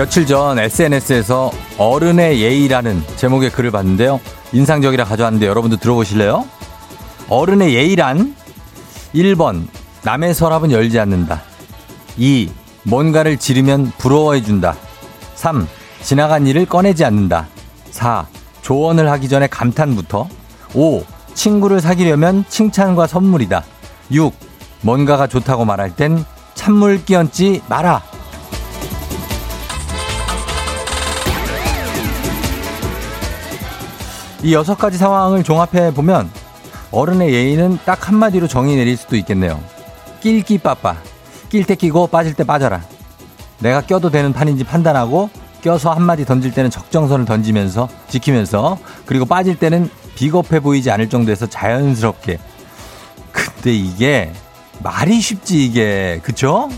며칠 전 SNS에서 어른의 예의라는 제목의 글을 봤는데요. 인상적이라 가져왔는데 여러분도 들어보실래요? 어른의 예의란 1번 남의 서랍은 열지 않는다. 2. 뭔가를 지르면 부러워해준다. 3. 지나간 일을 꺼내지 않는다. 4. 조언을 하기 전에 감탄부터. 5. 친구를 사귀려면 칭찬과 선물이다. 6. 뭔가가 좋다고 말할 땐 찬물 끼얹지 마라. 이 여섯 가지 상황을 종합해 보면 어른의 예의는 딱 한마디로 정의 내릴 수도 있겠네요. 낄끼 빠빠. 낄 때 끼고 빠질 때 빠져라. 내가 껴도 되는 판인지 판단하고 껴서 한마디 던질 때는 적정선을 던지면서 지키면서 그리고 빠질 때는 비겁해 보이지 않을 정도에서 자연스럽게. 근데 이게 말이 쉽지 이게. 그쵸?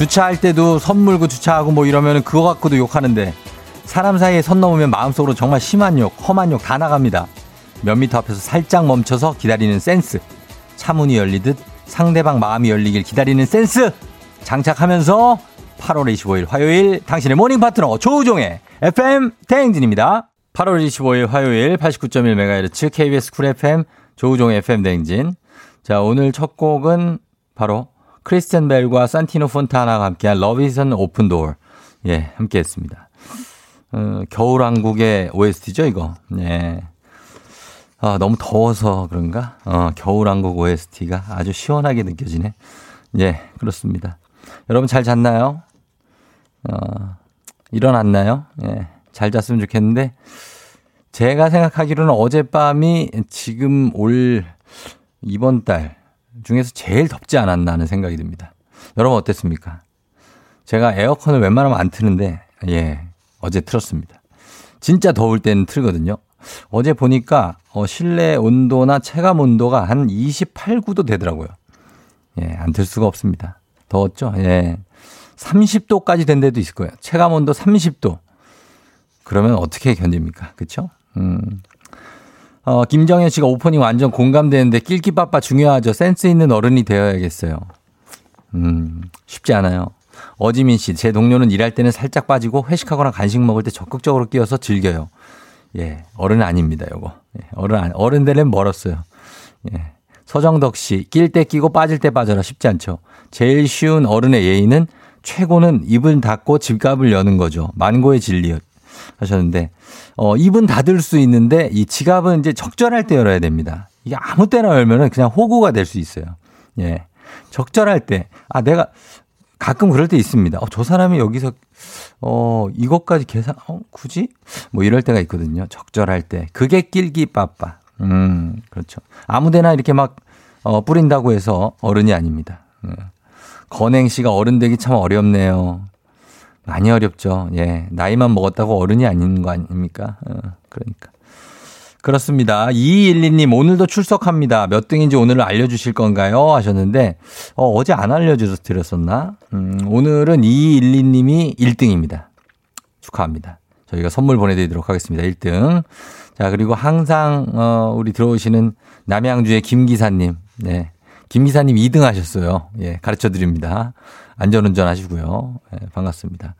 주차할 때도 선 물고 주차하고 뭐 이러면 그거 갖고도 욕하는데 사람 사이에 선 넘으면 마음속으로 정말 심한 욕, 험한 욕 다 나갑니다. 몇 미터 앞에서 살짝 멈춰서 기다리는 센스. 차문이 열리듯 상대방 마음이 열리길 기다리는 센스. 장착하면서 8월 25일 화요일 당신의 모닝 파트너 조우종의 FM 대행진입니다. 8월 25일 화요일 89.1MHz KBS Cool FM 조우종의 FM 대행진. 자, 오늘 첫 곡은 바로 크리스텐 벨과 산티노 폰타나가 함께한 Love Open Door. 예, 함께 했습니다. 어, 겨울왕국의 OST죠, 이거. 예. 아, 너무 더워서 그런가? 어, 겨울왕국 OST가 아주 시원하게 느껴지네. 예, 그렇습니다. 여러분 잘 잤나요? 어, 일어났나요? 예, 잘 잤으면 좋겠는데, 제가 생각하기로는 어젯밤이 지금 올, 이번 달, 중에서 제일 덥지 않았나 하는 생각이 듭니다. 여러분 어땠습니까? 제가 에어컨을 웬만하면 안 트는데, 예, 어제 틀었습니다. 진짜 더울 때는 틀거든요. 어제 보니까 어, 실내 온도나 체감 온도가 한 28, 9도 되더라고요. 예, 안틀 수가 없습니다. 더웠죠? 예. 30도까지 된 데도 있을 거예요. 체감 온도 30도. 그러면 어떻게 견딥니까? 그쵸? 음. 어, 김정현 씨가 오프닝 완전 공감되는데 낄끼빠빠 중요하죠. 센스 있는 어른이 되어야겠어요. 음, 쉽지 않아요. 어지민 씨, 제 동료는 일할 때는 살짝 빠지고 회식하거나 간식 먹을 때 적극적으로 끼어서 즐겨요. 예, 어른은 아닙니다, 요거. 예, 어른, 어른 되려면 멀었어요. 예. 서정덕 씨, 낄 때 끼고 빠질 때 빠져라 쉽지 않죠. 제일 쉬운 어른의 예의는 최고는 입을 닫고 집값을 여는 거죠. 만고의 진리 하셨는데, 어, 입은 닫을 수 있는데 이 지갑은 이제 적절할 때 열어야 됩니다. 이게 아무 때나 열면은 그냥 호구가 될 수 있어요. 예. 적절할 때, 아, 내가 가끔 그럴 때 있습니다. 어, 저 사람이 여기서, 어, 이것까지 계산, 어, 굳이? 뭐 이럴 때가 있거든요. 적절할 때. 그게 낄기 빠빠. 음, 그렇죠. 아무 데나 이렇게 막, 어, 뿌린다고 해서 어른이 아닙니다. 음. 건행 씨가 어른 되기 참 어렵네요. 많이 어렵죠. 예. 나이만 먹었다고 어른이 아닌 거 아닙니까? 어, 그러니까. 그렇습니다. 2212님, 오늘도 출석합니다. 몇 등인지 오늘 알려주실 건가요? 하셨는데, 어, 제안 알려줘서 드렸었나? 음, 오늘은 2212님이 1등입니다. 축하합니다. 저희가 선물 보내드리도록 하겠습니다. 1등. 자, 그리고 항상, 어, 우리 들어오시는 남양주의 김기사님. 네. 김 기사님 2등 하셨어요. 예, 가르쳐 드립니다. 안전운전 하시고요. 예, 반갑습니다.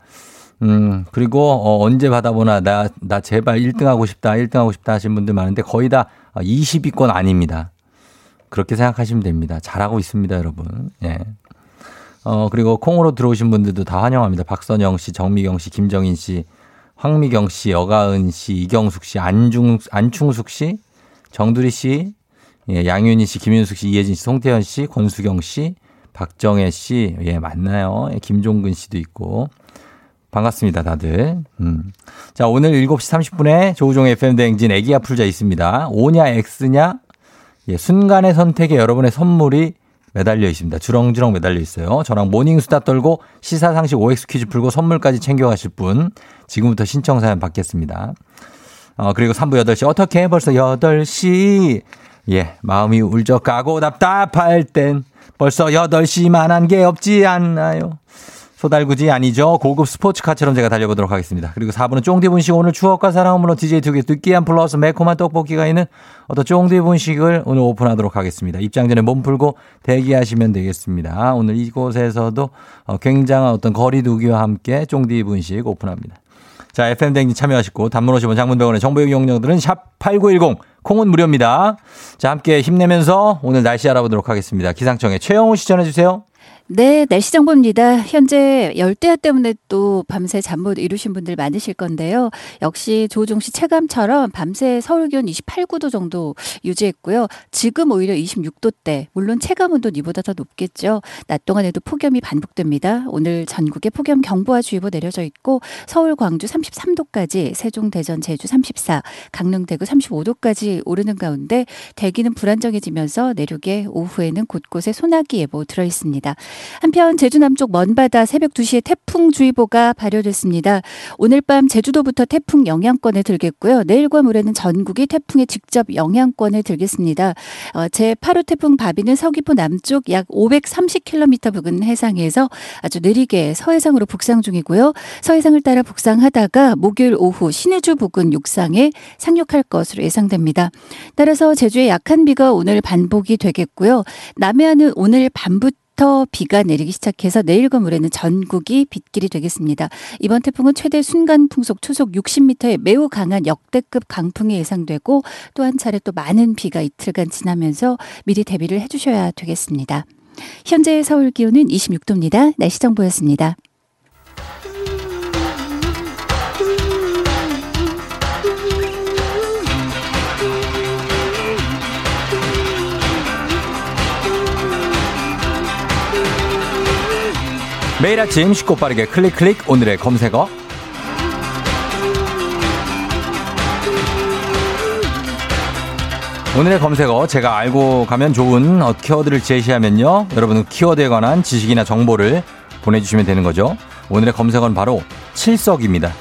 음, 그리고 어, 언제 받아보나 나, 나 제발 1등 하고 싶다, 1등 하고 싶다 하신 분들 많은데 거의 다 20위권 아닙니다. 그렇게 생각하시면 됩니다. 잘하고 있습니다, 여러분. 예. 어, 그리고 콩으로 들어오신 분들도 다 환영합니다. 박선영 씨, 정미경 씨, 김정인 씨, 황미경 씨, 여가은 씨, 이경숙 씨, 안중, 안충숙 씨, 정두리 씨, 예, 양윤희 씨, 김윤숙 씨, 이혜진 씨, 송태현 씨, 권수경 씨, 박정혜 씨, 예, 맞나요? 예, 김종근 씨도 있고. 반갑습니다, 다들. 음. 자, 오늘 7시 30분에 조우종의 FM대행진 애기야 풀자 있습니다. O냐, X냐? 예, 순간의 선택에 여러분의 선물이 매달려 있습니다. 주렁주렁 매달려 있어요. 저랑 모닝수다 떨고 시사상식 OX 퀴즈 풀고 선물까지 챙겨가실 분 지금부터 신청사연 받겠습니다. 어, 그리고 3부 8시 어떻게 벌써 8시 예, 마음이 울적하고 답답할 땐 벌써 8시만 한 게 없지 않나요? 소달구지 아니죠. 고급 스포츠카처럼 제가 달려보도록 하겠습니다. 그리고 4분은 쫑디 분식 오늘 추억과 사랑으로 DJ 두개 느끼한 플러스 매콤한 떡볶이가 있는 어떤 쫑디 분식을 오늘 오픈하도록 하겠습니다. 입장 전에 몸 풀고 대기하시면 되겠습니다. 오늘 이곳에서도 어, 굉장한 어떤 거리두기와 함께 쫑디 분식 오픈합니다. 자, FM 댕진 참여하시고 단문 오시면 장문병원의 정보 이용료들은 샵 8910 콩은 무료입니다. 자, 함께 힘내면서 오늘 날씨 알아보도록 하겠습니다. 기상청에 최영우 시 전해 주세요. 네, 날씨 정보입니다. 현재 열대야 때문에 또 밤새 잠 못 이루신 분들 많으실 건데요. 역시 조종 씨 체감처럼 밤새 서울 기온 28, 9도 정도 유지했고요. 지금 오히려 26도대. 물론 체감 온도는 이보다 더 높겠죠. 낮 동안에도 폭염이 반복됩니다. 오늘 전국에 폭염 경보와 주의보 내려져 있고 서울, 광주 33도까지, 세종, 대전, 제주 34, 강릉, 대구 35도까지 오르는 가운데 대기는 불안정해지면서 내륙에 오후에는 곳곳에 소나기 예보 들어 있습니다. 한편 제주 남쪽 먼바다 새벽 2시에 태풍주의보가 발효됐습니다. 오늘 밤 제주도부터 태풍 영향권에 들겠고요. 내일과 모레는 전국이 태풍의 직접 영향권에 들겠습니다. 어, 제8호 태풍 바비는 서귀포 남쪽 약 530km 부근 해상에서 아주 느리게 서해상으로 북상 중이고요. 서해상을 따라 북상하다가 목요일 오후 신해주 부근 육상에 상륙할 것으로 예상됩니다. 따라서 제주에 약한 비가 오늘 반복이 되겠고요. 남해안은 오늘 밤부터 부터 비가 내리기 시작해서 내일과 모레는 전국이 빗길이 되겠습니다. 이번 태풍은 최대 순간 풍속 초속 60m의 매우 강한 역대급 강풍이 예상되고 또 한 차례 또 많은 비가 이틀간 지나면서 미리 대비를 해주셔야 되겠습니다. 현재 서울 기온은 26도입니다. 날씨 정보였습니다. 매일 아침 쉽고 빠르게 클릭 클릭. 오늘의 검색어. 오늘의 검색어 제가 알고 가면 좋은 어, 키워드를 제시하면요. 여러분은 키워드에 관한 지식이나 정보를 보내주시면 되는 거죠. 오늘의 검색어는 바로 칠석입니다.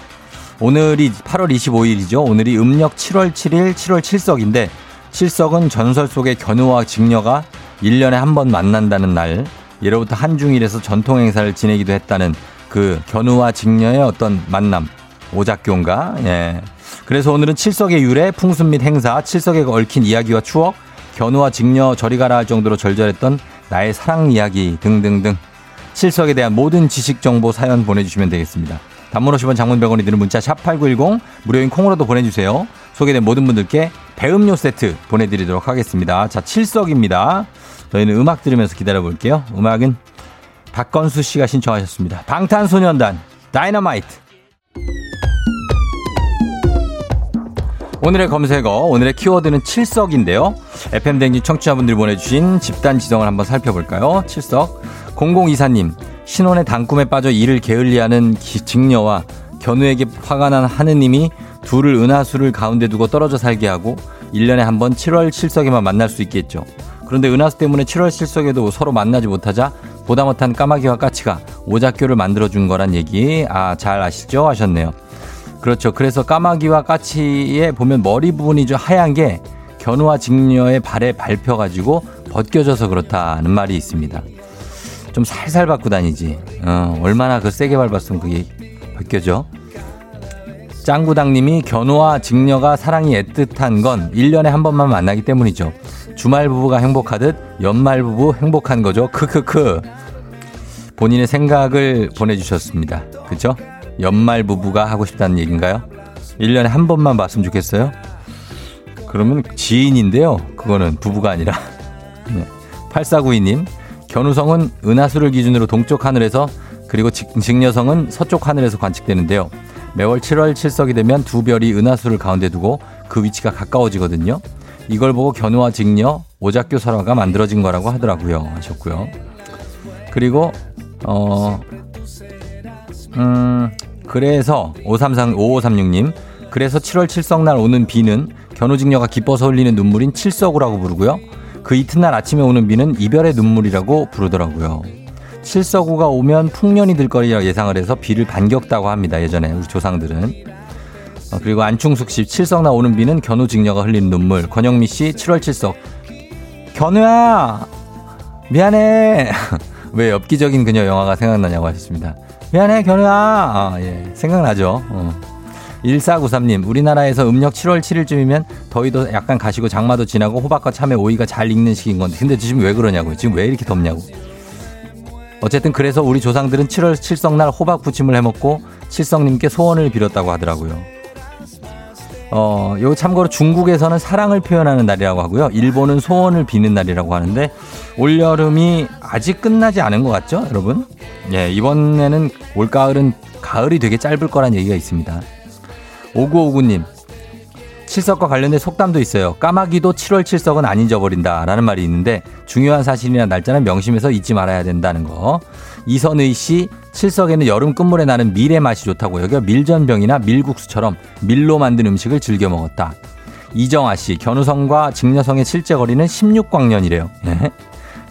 오늘이 8월 25일이죠. 오늘이 음력 7월 7일 7월 칠석인데 칠석은 전설 속의 견우와 직녀가 1년에 한 번 만난다는 날 예로부터 한중일에서 전통 행사를 지내기도 했다는 그 견우와 직녀의 어떤 만남. 오작교인가? 예. 그래서 오늘은 칠석의 유래, 풍습 및 행사, 칠석에 얽힌 이야기와 추억, 견우와 직녀 저리 가라 할 정도로 절절했던 나의 사랑 이야기 등등등. 칠석에 대한 모든 지식 정보 사연 보내주시면 되겠습니다. 단문 50원 장문 100원이 드는 문자 샵 8910 무료인 콩으로도 보내주세요. 소개된 모든 분들께 배음료 세트 보내드리도록 하겠습니다. 자, 칠석입니다. 저희는 음악 들으면서 기다려 볼게요. 음악은 박건수 씨가 신청하셨습니다. 방탄소년단 다이너마이트. 오늘의 검색어, 오늘의 키워드는 칠석인데요. FM댕진 청취자분들이 보내주신 집단 지성을 한번 살펴볼까요? 칠석. 0024님, 신혼의 단꿈에 빠져 이를 게을리하는 직녀와 견우에게 화가 난 하느님이 둘을 은하수를 가운데 두고 떨어져 살게 하고 1년에 한 번 7월 칠석에만 만날 수 있겠죠. 그런데 은하수 때문에 7월 실속에도 서로 만나지 못하자 보다 못한 까마귀와 까치가 오작교를 만들어준 거란 얘기 아 잘 아시죠 하셨네요. 그렇죠. 그래서 까마귀와 까치에 보면 머리 부분이 좀 하얀 게 견우와 직녀의 발에 밟혀가지고 벗겨져서 그렇다는 말이 있습니다. 좀 살살 밟고 다니지. 어, 얼마나 그 세게 밟았으면 그게 벗겨져. 짱구당님이 견우와 직녀가 사랑이 애틋한 건 1년에 한 번만 만나기 때문이죠. 주말 부부가 행복하듯 연말 부부 행복한 거죠. 크크크. 본인의 생각을 보내주셨습니다. 그죠? 연말 부부가 하고 싶다는 얘기인가요? 1년에 한 번만 봤으면 좋겠어요? 그러면 지인인데요. 그거는 부부가 아니라. 네. 8492님, 견우성은 은하수를 기준으로 동쪽 하늘에서 그리고 직녀성은 서쪽 하늘에서 관측되는데요. 매월 7월 7석이 되면 두 별이 은하수를 가운데 두고 그 위치가 가까워지거든요. 이걸 보고 견우와 직녀, 오작교 설화가 만들어진 거라고 하더라고요. 하셨고요. 그리고 어 음, 그래서 533 5536님 그래서 7월 7석날 오는 비는 견우직녀가 기뻐서 흘리는 눈물인 칠석우라고 부르고요. 그 이튿날 아침에 오는 비는 이별의 눈물이라고 부르더라고요. 칠석우가 오면 풍년이 들 거리라 예상을 해서 비를 반겼다고 합니다. 예전에 우리 조상들은. 어, 그리고 안충숙 씨, 칠석 나오는 비는 견우 직녀가 흘린 눈물. 권영미 씨, 7월 칠석. 견우야! 미안해! 왜 엽기적인 그녀 영화가 생각나냐고 하셨습니다. 미안해, 견우야. 아, 예. 생각나죠? 어. 1493님, 우리나라에서 음력 7월 7일쯤이면 더위도 약간 가시고 장마도 지나고 호박과 참외 오이가 잘 익는 시기인 건데, 근데 지금 왜 그러냐고요? 지금 왜 이렇게 덥냐고. 어쨌든 그래서 우리 조상들은 7월 칠성날 호박 부침을 해먹고 칠성님께 소원을 빌었다고 하더라고요. 어, 요 참고로 중국에서는 사랑을 표현하는 날이라고 하고요. 일본은 소원을 비는 날이라고 하는데 올여름이 아직 끝나지 않은 것 같죠, 여러분? 예, 이번에는 올가을은 가을이 되게 짧을 거란 얘기가 있습니다. 5959님, 칠석과 관련된 속담도 있어요. 까마귀도 7월 칠석은 안 잊어버린다. 라는 말이 있는데 중요한 사실이나 날짜는 명심해서 잊지 말아야 된다는 거. 이선의 씨, 칠석에는 여름 끝물에 나는 밀의 맛이 좋다고 여겨 밀전병이나 밀국수처럼 밀로 만든 음식을 즐겨 먹었다. 이정아 씨, 견우성과 직녀성의 실제 거리는 16광년이래요. 예?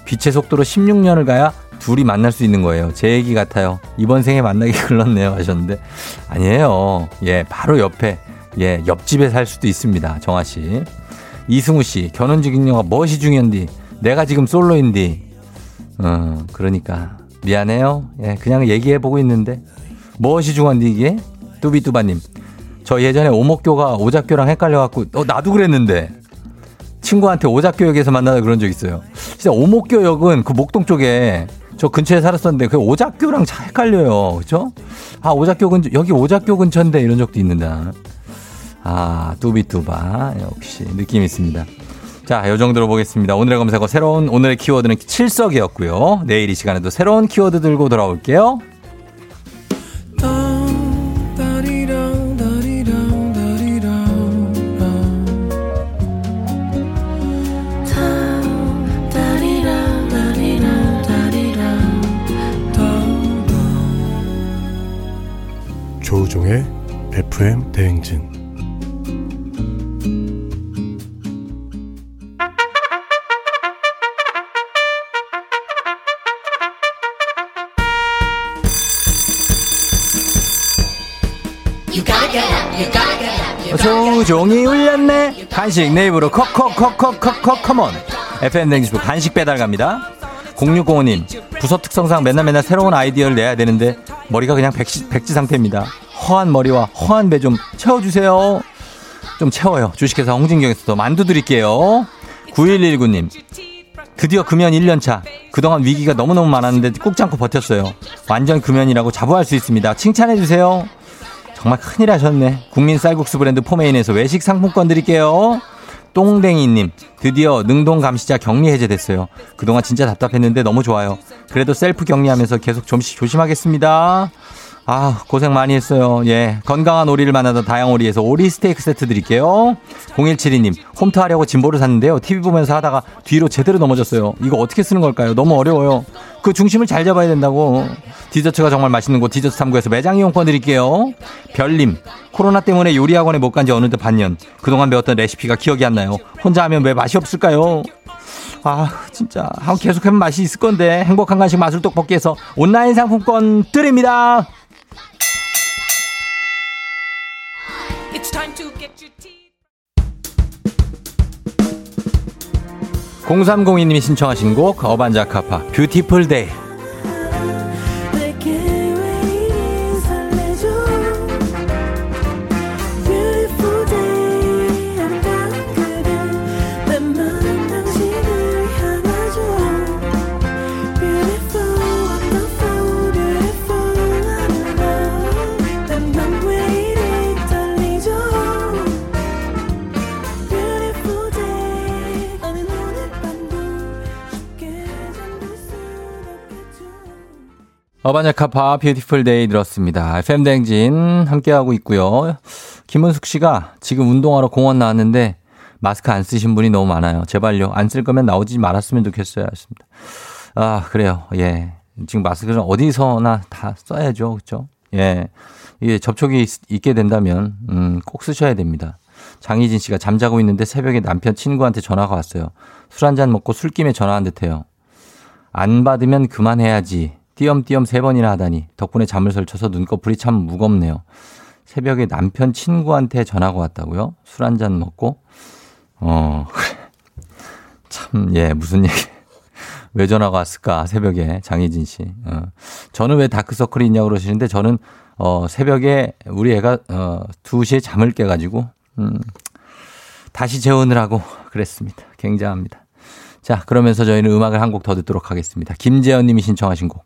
빛의 속도로 16년을 가야 둘이 만날 수 있는 거예요. 제 얘기 같아요. 이번 생에 만나기 글렀네요. 하셨는데. 아니에요. 예, 바로 옆에 예, 옆집에 살 수도 있습니다. 정아 씨. 이승우 씨, 결혼 중인녀가 무엇이 중요한디? 내가 지금 솔로인디. 어, 그러니까. 미안해요. 예, 그냥 얘기해보고 있는데. 무엇이 중요한디, 이게? 뚜비뚜바님. 저 예전에 오목교가 오작교랑 헷갈려갖고, 어, 나도 그랬는데. 친구한테 오작교역에서 만나다 그런 적 있어요. 진짜 오목교역은 그 목동 쪽에 저 근처에 살았었는데 그 오작교랑 잘 헷갈려요. 그죠? 아, 오작교 근처, 여기 오작교 근처인데 이런 적도 있는데. 아, 뚜비뚜바. 역시 느낌 있습니다. 자, 요 정도로 보겠습니다. 오늘의 검색어 새로운 오늘의 키워드는 칠석이었고요. 내일 이 시간에도 새로운 키워드 들고 돌아올게요. 조우종의 FM 대행진 조종이 울렸네. 간식 내 입으로 컥컥컥컥컥컥 컴온. FM 댕지부 간식 배달 갑니다. 0605님 부서 특성상 맨날 맨날 새로운 아이디어를 내야 되는데 머리가 그냥 백지, 백지 상태입니다. 허한 머리와 허한 배 좀 채워주세요. 좀 채워요. 주식회사 홍진경에서도 만두 드릴게요. 9119님 드디어 금연 1년차. 그동안 위기가 너무너무 많았는데 꾹 참고 버텼어요. 완전 금연이라고 자부할 수 있습니다. 칭찬해주세요. 정말 큰일 하셨네. 국민 쌀국수 브랜드 포메인에서 외식 상품권 드릴게요. 똥댕이님, 드디어 능동 감시자 격리 해제됐어요. 그동안 진짜 답답했는데 너무 좋아요. 그래도 셀프 격리하면서 계속 좀씩 조심하겠습니다. 아, 고생 많이 했어요. 예. 건강한 오리를 만나다 다양오리에서 오리 스테이크 세트 드릴게요. 0172님, 홈트 하려고 짐볼을 샀는데요. TV 보면서 하다가 뒤로 제대로 넘어졌어요. 이거 어떻게 쓰는 걸까요? 너무 어려워요. 그 중심을 잘 잡아야 된다고. 디저트가 정말 맛있는 곳 디저트 탐구에서 매장 이용권 드릴게요. 별님, 코로나 때문에 요리 학원에 못 간 지 어느덧 반년. 그동안 배웠던 레시피가 기억이 안 나요. 혼자 하면 왜 맛이 없을까요? 아, 진짜. 계속 하면 맛이 있을 건데. 행복한 간식 마술 떡볶이에서 온라인 상품권 드립니다. 0302님이 신청하신 곡 어반자카파 Beautiful Day 어반자카파 Beautiful Day 들었습니다. FM 대행진 함께하고 있고요. 김은숙 씨가 지금 운동하러 공원 나왔는데 마스크 안 쓰신 분이 너무 많아요. 제발요. 안 쓸 거면 나오지 말았으면 좋겠어요. 하습니다 아, 그래요. 예. 지금 마스크는 어디서나 다 써야죠. 그렇죠? 예. 이게 접촉이 있, 게 된다면 음, 꼭 쓰셔야 됩니다. 장희진 씨가 잠자고 있는데 새벽에 남편 친구한테 전화가 왔어요. 술 한 잔 먹고 술김에 전화한 듯 해요. 안 받으면 그만해야지. 띄엄띄엄 세 번이나 하다니 덕분에 잠을 설쳐서 눈꺼풀이 참 무겁네요. 새벽에 남편 친구한테 전화가 왔다고요? 술 한 잔 먹고? 어, 참, 예, 무슨 얘기. 왜 전화가 왔을까, 새벽에, 장혜진 씨. 어. 저는 왜 다크서클이 있냐고 그러시는데, 저는, 어, 새벽에 우리 애가, 어, 2시에 잠을 깨 가지고, 음, 다시 재혼을 하고 그랬습니다. 굉장합니다. 자, 그러면서 저희는 음악을 한 곡 더 듣도록 하겠습니다. 김재현 님이 신청하신 곡.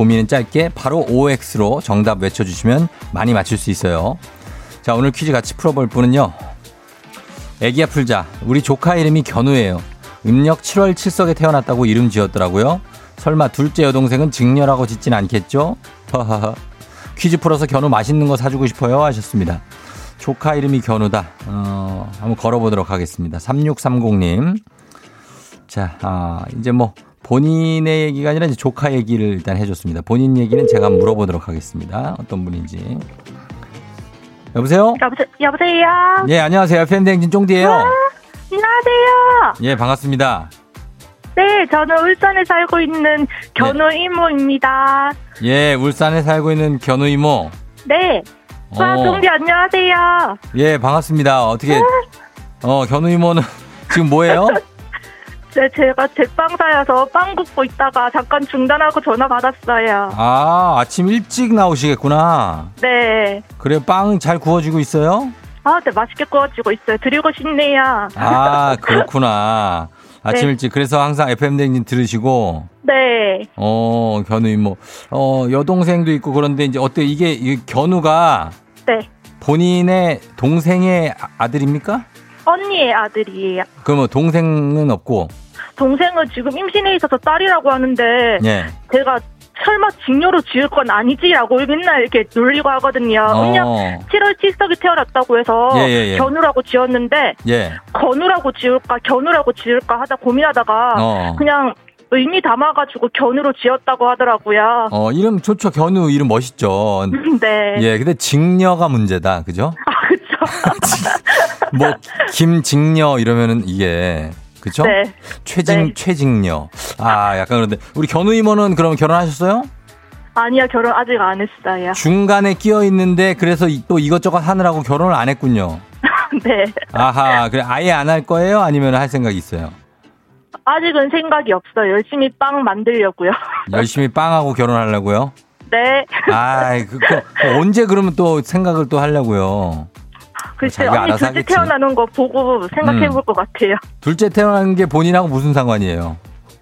고민은 짧게 바로 OX로 정답 외쳐주시면 많이 맞출 수 있어요. 자 오늘 퀴즈 같이 풀어볼 분은요. 애기야 풀자 우리 조카 이름이 견우예요. 음력 7월 7석에 태어났다고 이름 지었더라고요. 설마 둘째 여동생은 직녀라고 짓진 않겠죠? 허허허. 퀴즈 풀어서 견우 맛있는 거 사주고 싶어요 하셨습니다. 조카 이름이 견우다. 어, 한번 걸어보도록 하겠습니다. 3630님. 자, 아, 이제 뭐 본인의 얘기가 아니라 이제 조카 얘기를 일단 해줬습니다. 본인 얘기는 제가 물어보도록 하겠습니다. 어떤 분인지. 여보세요? 여보세, 여보세요? 예, 안녕하세요. 팬댕진 쫑디예요 안녕하세요. 예, 반갑습니다. 네, 저는 울산에 살고 있는 견우 이모입니다. 예, 울산에 살고 있는 견우 이모. 네. 와, 어. 동기 안녕하세요. 예, 반갑습니다. 어떻게, 어, 견우 이모는 지금 뭐예요? 네, 제가 제빵사여서 빵 굽고 있다가 잠깐 중단하고 전화 받았어요. 아, 아침 일찍 나오시겠구나. 네. 그래, 빵 잘 구워지고 있어요? 아, 네, 맛있게 구워지고 있어요. 드리고 싶네요. 아, 그렇구나. 아침 네. 일찍. 그래서 항상 FM댕진 들으시고, 네. 어, 견우 이모. 어, 여동생도 있고 그런데 이제 어때? 이게, 이 견우가 네. 본인의 동생의 아- 아들입니까? 언니의 아들이에요. 그러면 동생은 없고, 동생은 지금 임신해 있어서 딸이라고 하는데 예. 제가 설마 직녀로 지을 건 아니지라고 맨날 이렇게 놀리고 하거든요. 어, 7월 7석이 태어났다고 해서 예, 예, 예. 견우라고 지었는데 예. 건우라고 지을까 견우라고 지을까 하다 고민하다가 어. 그냥 의미 담아가지고 견우로 지었다고 하더라고요. 어, 이름 좋죠. 견우 이름 멋있죠. 네. 예, 근데 직녀가 문제다. 그죠? 아 그쵸. 뭐, 김직녀 이러면은 이게, 그쵸? 네. 최직, 네. 최직녀. 아, 약간 그런데. 우리 견우 이모는 그럼 결혼하셨어요? 아니요 결혼 아직 안 했어요. 중간에 끼어 있는데 그래서 이- 또 이것저것 하느라고 결혼을 안 했군요. 네. 아하, 그래 아예 안 할 거예요? 아니면 할 생각이 있어요? 아직은 생각이 없어요. 열심히 빵 만들려고요. 열심히 빵하고 결혼하려고요? 네. 아이, 그, 그, 언제 그러면 또 생각을 또 하려고요? 글쎄 언니 둘째 하겠지. 태어나는 거 보고 생각해 음. 볼것 같아요. 둘째 태어난 게 본인하고 무슨 상관이에요?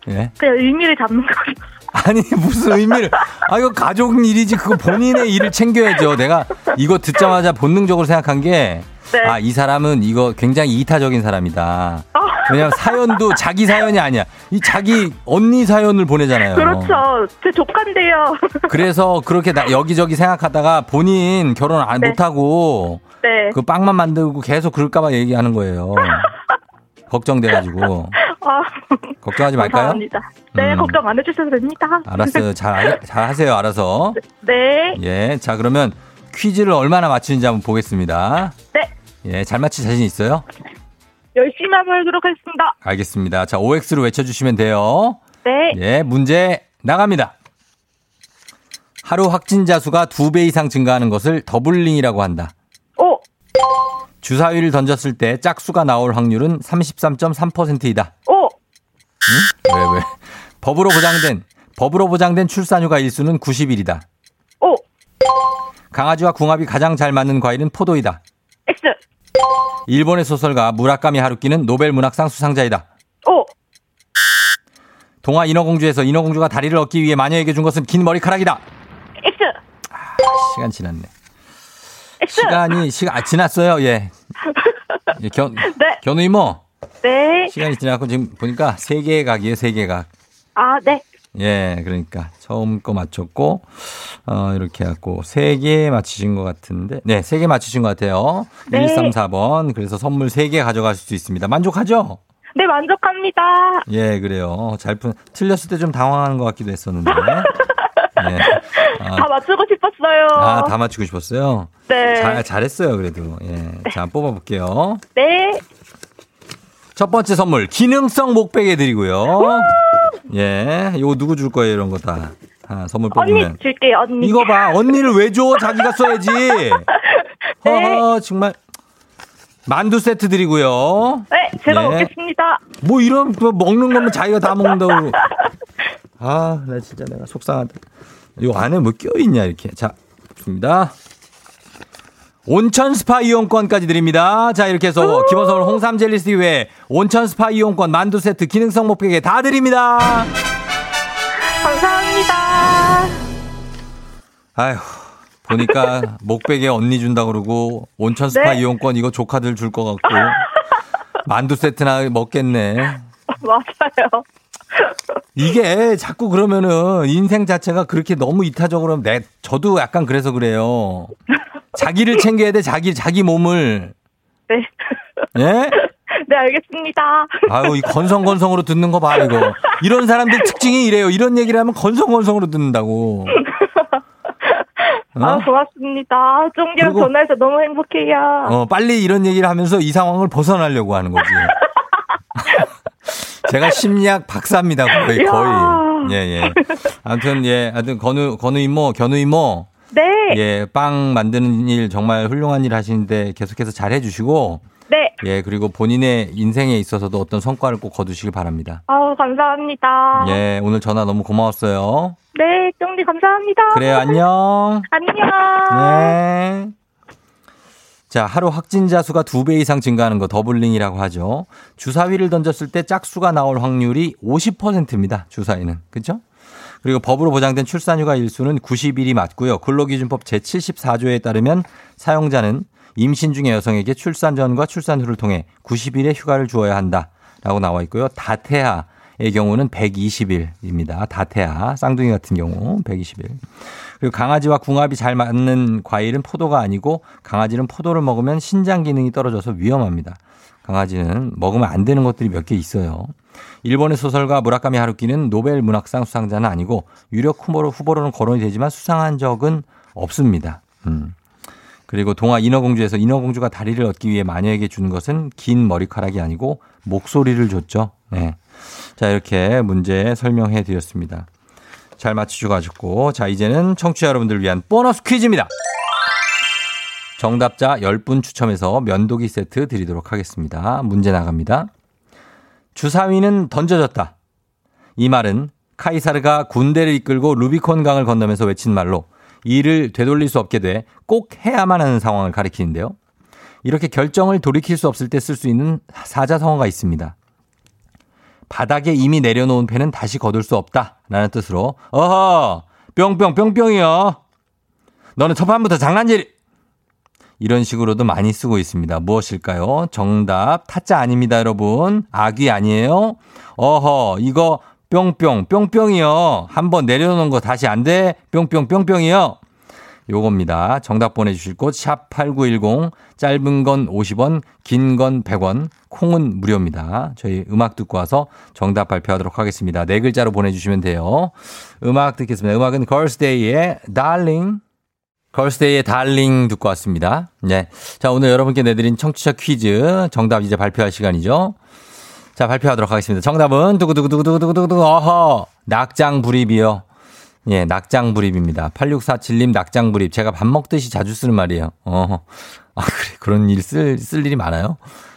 예? 그냥 의미를 잡는 거예요. 아니 무슨 의미를 아 이거 가족 일이지 그거 본인의 일을 챙겨야죠 내가 이거 듣자마자 본능적으로 생각한 게 네. 아 이 사람은 이거 굉장히 이타적인 사람이다 아, 왜냐면 사연도 자기 사연이 아니야 이 자기 언니 사연을 보내잖아요 그렇죠. 제 조카인데요. 그래서 그렇게 나- 여기저기 생각하다가 본인 결혼 안 네. 못하고 네. 그 빵만 만들고 계속 그럴까봐 얘기하는 거예요 걱정돼가지고 아, 걱정하지 말까요? 감사합니다. 네, 음. 걱정 안 해주셔도 됩니다. 알았어요 잘, 알- 잘 하세요 알아서 네. 예, 자 그러면 퀴즈를 얼마나 맞추는지 한번 보겠습니다. 네. 예, 잘 맞힐 자신 있어요? 열심히 한번 해보도록 하겠습니다. 알겠습니다. 자, OX로 외쳐주시면 돼요. 네. 예, 문제 나갑니다. 하루 확진자 수가 두 배 이상 증가하는 것을 doubling이라고 한다. 오, 주사위를 던졌을 때 짝수가 나올 확률은 33.3%이다. 오, 왜, 왜? 법으로 보장된, 법으로 보장된 출산휴가 일수는 90일이다. 오, 강아지와 궁합이 가장 잘 맞는 과일은 포도이다. X, 일본의 소설가 무라카미 하루키는 노벨 문학상 수상자이다. 오. 동화 인어공주에서 인어공주가 다리를 얻기 위해 마녀에게 준 것은 긴 머리카락이다. X. 시간 지났네. X. 시간이 시간 아, 지났어요. 예. 예 견, 네. 견우 이모 네. 시간이 지나고 지금 보니까 세 개의 각이에요. 세 개의 각. 아, 네. 예, 그러니까 처음 거 맞췄고 어 이렇게 해갖고 세 개 맞히신 것 같은데 네, 세 개 맞히신 것 같아요. 네. 134번. 그래서 선물 세 개 가져가실 수 있습니다. 만족하죠? 네, 만족합니다. 예, 그래요. 잘 푼, 틀렸을 때 좀 당황하는 것 같기도 했었는데. 예. 아, 다 맞추고 싶었어요. 아, 다 맞추고 싶었어요? 네. 잘, 잘했어요, 그래도. 예. 자, 뽑아볼게요. 네. 첫 번째 선물, 기능성 목베개 드리고요. 예. 이거 누구 줄 거예요, 이런 거 다. 아, 선물 언니 뽑으면. 줄게요, 언니. 이거 봐. 언니를 왜 줘? 자기가 써야지. 허허, 정말. 만두 세트 드리고요. 네, 제가 예. 먹겠습니다. 뭐 이런 뭐 먹는 거면 자기가 다 먹는다고. 아, 나 진짜 내가 속상하다. 요 안에 뭐 껴있냐, 이렇게. 자, 좋습니다. 온천 스파 이용권까지 드립니다. 자, 이렇게 해서 기본 선물 홍삼 젤리스 외에 온천 스파 이용권, 만두 세트, 기능성 목베개 다 드립니다. 감사합니다. 아휴, 보니까 목베개 언니 준다 그러고 온천 스파 네. 이용권 이거 조카들 줄 것 같고 만두 세트나 먹겠네. 맞아요. 이게 자꾸 그러면은 인생 자체가 그렇게 너무 이타적으로 하면 내 저도 약간 그래서 그래요. 자기를 챙겨야 돼 자기 자기 몸을 네. 예? 네, 알겠습니다. 아유 이 건성건성으로 듣는 거 봐 이거 이런 사람들 특징이 이래요. 이런 얘기를 하면 건성건성으로 듣는다고. 어? 아, 고맙습니다. 쫑디랑 전화해서 너무 행복해요. 어, 빨리 이런 얘기를 하면서 이 상황을 벗어나려고 하는 거지. 제가 심리학 박사입니다, 거의. 거의. 예, 예. 아무튼, 예, 하여튼, 건우, 건우 이모, 견우 이모, 네. 예, 빵 만드는 일 정말 훌륭한 일 하시는데 계속해서 잘 해 주시고, 네. 예, 그리고 본인의 인생에 있어서도 어떤 성과를 꼭 거두시길 바랍니다. 아우, 감사합니다. 예, 오늘 전화 너무 고마웠어요. 네, 쫑디 감사합니다. 그래요, 안녕. 안녕. 네. 자, 하루 확진자 수가 두 배 이상 증가하는 거 doubling이라고 하죠. 주사위를 던졌을 때 짝수가 나올 확률이 50%입니다. 주사위는. 그죠? 그리고 법으로 보장된 출산휴가 일수는 90일이 맞고요. 근로기준법 제74조에 따르면 사용자는 임신 중의 여성에게 출산 전과 출산 후를 통해 90일의 휴가를 주어야 한다라고 나와 있고요. 다태아 의 경우는 120일입니다. 다태아 쌍둥이 같은 경우 120일. 그리고 강아지와 궁합이 잘 맞는 과일은 포도가 아니고 강아지는 포도를 먹으면 신장 기능이 떨어져서 위험합니다. 강아지는 먹으면 안 되는 것들이 몇 개 있어요. 일본의 소설가 무라카미 하루키는 노벨 문학상 수상자는 아니고 유력 후보로, 후보로는 거론이 되지만 수상한 적은 없습니다. 음. 그리고 동화 인어공주에서 인어공주가 다리를 얻기 위해 마녀에게 준 것은 긴 머리카락이 아니고 목소리를 줬죠. 네. 자, 이렇게 문제 설명해 드렸습니다. 잘 맞추셔 가지고. 자, 이제는 청취자 여러분들을 위한 보너스 퀴즈입니다. 정답자 10분 추첨해서 면도기 세트 드리도록 하겠습니다. 문제 나갑니다. 주사위는 던져졌다. 이 말은 카이사르가 군대를 이끌고 루비콘 강을 건너면서 외친 말로 이를 되돌릴 수 없게 돼 꼭 해야만 하는 상황을 가리키는데요. 이렇게 결정을 돌이킬 수 없을 때 쓸 수 있는 사자성어가 있습니다. 바닥에 이미 내려놓은 펜은 다시 거둘 수 없다. 라는 뜻으로, 어허! 뿅뿅, 뿅뿅이요. 너는 첫 판부터 장난질! 이런 식으로도 많이 쓰고 있습니다. 무엇일까요? 정답, 타짜 아닙니다, 여러분. 악귀 아니에요? 어허, 이거 뿅뿅, 뿅뿅이요. 한번 내려놓은 거 다시 안 돼? 뿅뿅, 뿅뿅이요. 요겁니다. 정답 보내주실 곳, 샵8910, 짧은 건 50원, 긴 건 100원, 콩은 무료입니다. 저희 음악 듣고 와서 정답 발표하도록 하겠습니다. 네 글자로 보내주시면 돼요. 음악 듣겠습니다. 음악은 걸스데이의 Darling. 걸스데이의 달링 듣고 왔습니다. 네. 자, 오늘 여러분께 내드린 청취자 퀴즈 정답 이제 발표할 시간이죠. 자, 발표하도록 하겠습니다. 정답은 두구두구두구두구두구 어허 낙장불입이요. 예, 낙장불입입니다. 8647님 낙장불입. 제가 밥 먹듯이 자주 쓰는 말이에요. 어허. 아, 그래. 그런 일 쓸, 쓸 일이 많아요?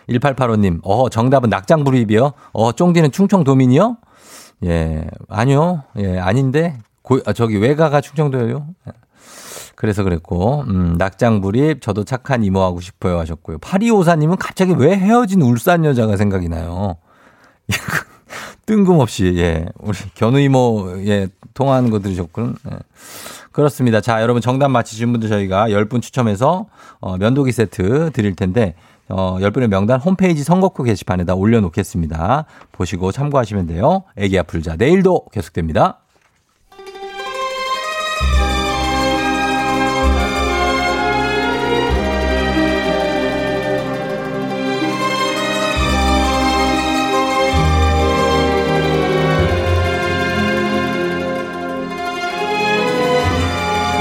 1885님. 어허, 정답은 낙장불입이요. 어, 쫑디는 충청도민이요? 예, 아니요. 예, 아닌데. 고, 아, 저기 외가가 충청도예요. 그래서 그랬고, 음, 낙장불입, 저도 착한 이모하고 싶어요 하셨고요. 파리오사님은 갑자기 왜 헤어진 울산 여자가 생각이 나요? 뜬금없이, 예. 우리 견우 이모, 예, 통화하는 거 들으셨군. 예. 그렇습니다. 자, 여러분 정답 맞히신 분들 저희가 10분 추첨해서, 어, 면도기 세트 드릴 텐데, 어, 10분의 명단 홈페이지 선곡표 게시판에다 올려놓겠습니다. 보시고 참고하시면 돼요. 애기 아플자. 내일도 계속됩니다.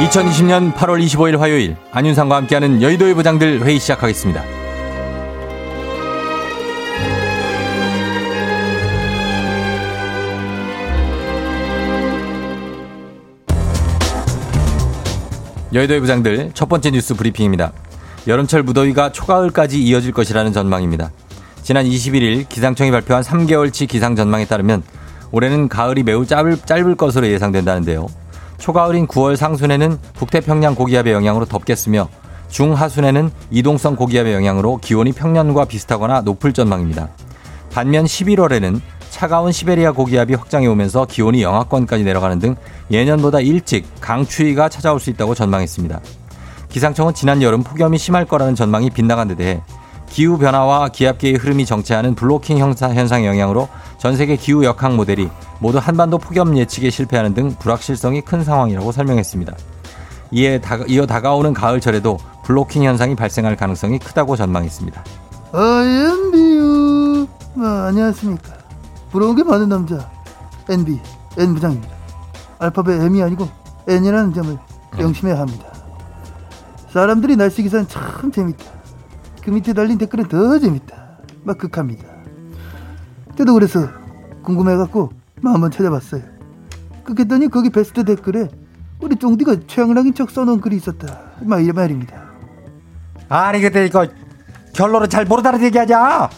(2020년 8월 25일) 화요일 안윤상과 함께하는 여의도의 부장들 회의 시작하겠습니다. 여의도의 부장들 첫 번째 뉴스 브리핑입니다. 여름철 무더위가 초가을까지 이어질 것이라는 전망입니다. 지난 21일 기상청이 발표한 3개월치 기상 전망에 따르면 올해는 가을이 매우 짧을, 짧을 것으로 예상된다는데요. 초가을인 9월 상순에는 북태평양 고기압의 영향으로 덥겠으며 중하순에는 이동성 고기압의 영향으로 기온이 평년과 비슷하거나 높을 전망입니다. 반면 11월에는 차가운 시베리아 고기압이 확장해 오면서 기온이 영하권까지 내려가는 등 예년보다 일찍 강추위가 찾아올 수 있다고 전망했습니다. 기상청은 지난 여름 폭염이 심할 거라는 전망이 빗나간 데 대해 기후 변화와 기압계의 흐름이 정체하는 블로킹 현상, 영향으로 전 세계 기후 역학 모델이 모두 한반도 폭염 예측에 실패하는 등 불확실성이 큰 상황이라고 설명했습니다. 이에 다, 이어 다가오는 가을철에도 블로킹 현상이 발생할 가능성이 크다고 전망했습니다. 아엠비유. 아, 안녕하십니까. 부러운 게 많은 남자. NB N 부장입니다. 알파벳 M이 아니고 N이라는 점을 명심해야 합니다. 사람들이 날씨 기사는 참 재밌다 그 밑에 달린 댓글은 더 재밌다 막 극합니다 때도 그래서 궁금해갖고 한번 찾아봤어요 그랬더니 거기 베스트 댓글에 우리 쫑디가 최양락인 척 써놓은 글이 있었다 막 이런 말입니다 아니 근데 이거 결론을 잘 모르다는 얘기하자.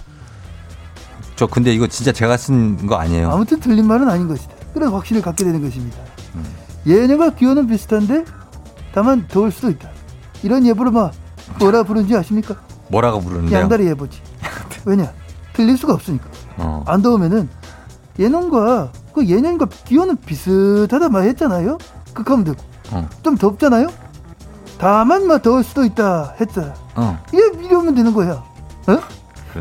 저 근데 이거 진짜 제가 쓴 거 아니에요. 아무튼 틀린 말은 아닌 것이다. 그래서 확신을 갖게 되는 것입니다. 예년과 기온은 비슷한데 다만 더울 수도 있다. 이런 예보를 막 뭐라 부르는지 아십니까? 뭐라고 부르는데요? 양다리 예보지. 왜냐? 틀릴 수가 없으니까. 어. 안 더우면은 예년과 그 예년과 기온은 비슷하다 말 했잖아요. 극하면 되고 어. 좀 덥잖아요. 다만 막 더울 수도 있다 했잖아. 어. 이 이러면 되는 거야. 어?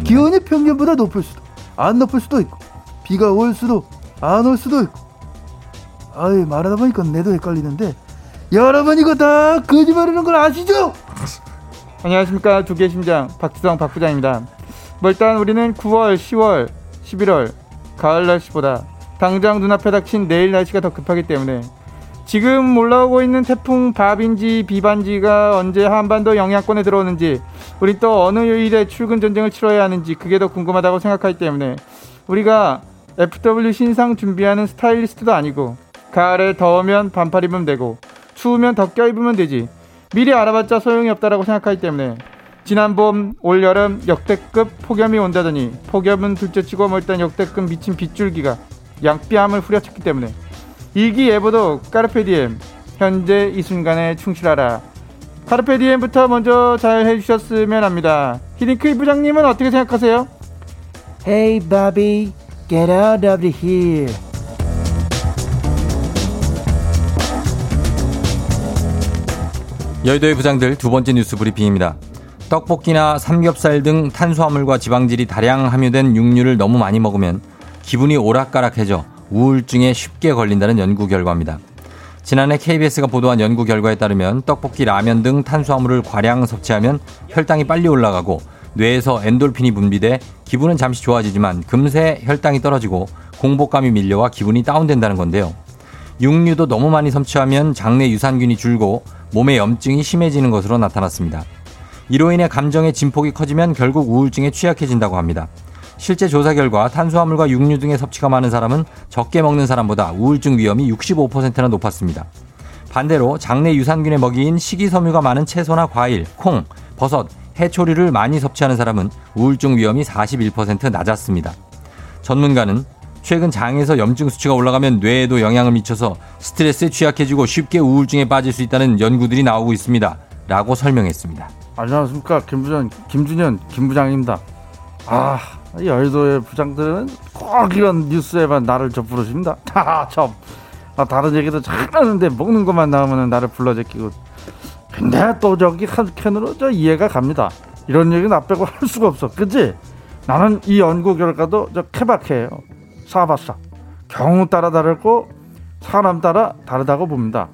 기온이 평균보다 높을 수도, 안 높을 수도 있고, 비가 올 수도, 안 올 수도 있고. 아이, 말하다 보니까 내도 헷갈리는데, 여러분 이거 다 거짓말이라는 걸 아시죠? 안녕하십니까. 두개심장 박지성 박 부장입니다. 뭐 일단 우리는 9월, 10월, 11월, 가을 날씨보다 당장 눈앞에 닥친 내일 날씨가 더 급하기 때문에 지금 올라오고 있는 태풍 바빈지 비반지가 언제 한반도 영향권에 들어오는지 우리 또 어느 요일에 출근 전쟁을 치러야 하는지 그게 더 궁금하다고 생각하기 때문에 우리가 FW 신상 준비하는 스타일리스트도 아니고 가을에 더우면 반팔 입으면 되고 추우면 덮겨 입으면 되지 미리 알아봤자 소용이 없다라고 생각하기 때문에 지난 봄, 올 여름 역대급 폭염이 온다더니 폭염은 둘째치고 뭐 일단 역대급 미친 빗줄기가 양뺨을 후려쳤기 때문에 일기예보도 까르페디엠 현재 이 순간에 충실하라. 카르페디엠부터 먼저 잘 해주셨으면 합니다. 히딩크 부장님은 어떻게 생각하세요? Hey Bobby, get out of here 여의도의 부장들 두 번째 뉴스 브리핑입니다. 떡볶이나 삼겹살 등 탄수화물과 지방질이 다량 함유된 육류를 너무 많이 먹으면 기분이 오락가락해져 우울증에 쉽게 걸린다는 연구 결과입니다. 지난해 KBS가 보도한 연구 결과에 따르면 떡볶이, 라면 등 탄수화물을 과량 섭취하면 혈당이 빨리 올라가고 뇌에서 엔돌핀이 분비돼 기분은 잠시 좋아지지만 금세 혈당이 떨어지고 공복감이 밀려와 기분이 다운된다는 건데요. 육류도 너무 많이 섭취하면 장내 유산균이 줄고 몸의 염증이 심해지는 것으로 나타났습니다. 이로 인해 감정의 진폭이 커지면 결국 우울증에 취약해진다고 합니다. 실제 조사 결과 탄수화물과 육류 등의 섭취가 많은 사람은 적게 먹는 사람보다 우울증 위험이 65%나 높았습니다. 반대로 장내 유산균의 먹이인 식이섬유가 많은 채소나 과일, 콩, 버섯, 해초류를 많이 섭취하는 사람은 우울증 위험이 41% 낮았습니다. 전문가는 최근 장에서 염증 수치가 올라가면 뇌에도 영향을 미쳐서 스트레스에 취약해지고 쉽게 우울증에 빠질 수 있다는 연구들이 나오고 있습니다. 라고 설명했습니다. 안녕하십니까 김부장 김준현 김부장입니다. 아 여의도의 부장들은 꼭 이런 뉴스에만 나를 저 부르십니다. 하참 아, 다른 얘기도 잘하는데 먹는 것만 나오면 나를 불러 제끼고 근데 또 저기 한켠으로 저 이해가 갑니다. 이런 얘기 나 빼고 할 수가 없어. 그지? 나는 이 연구 결과도 저 케바케예요. 사봤어. 경우 따라 다르고 사람 따라 다르다고 봅니다.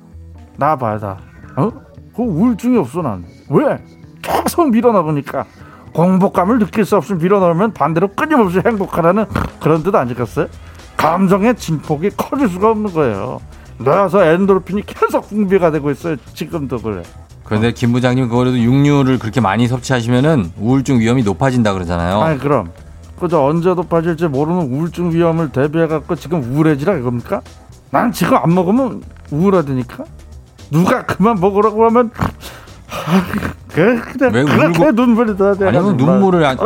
나 봐야 다. 어? 그 우울증이 없어 난. 왜? 계속 밀어넣으니까 공복감을 느낄 수 없이 밀어넣으면 반대로 끊임없이 행복하라는 그런 뜻 아니겠어요? 감정의 진폭이 커질 수가 없는 거예요. 뇌에서 엔도르핀이 계속 분비가 되고 있어요. 지금도 그래. 그런데 김 부장님 그거라도 육류를 그렇게 많이 섭취하시면은 우울증 위험이 높아진다 그러잖아요. 아니 그럼 그저 언제 높아질지 모르는 우울증 위험을 대비해 갖고 지금 우울해지라 이겁니까? 난 지금 안 먹으면 우울하다니까. 누가 그만 먹으라고 하면 그 그냥 왜 울고- 눈물이 나. 아니 면 눈물을 안,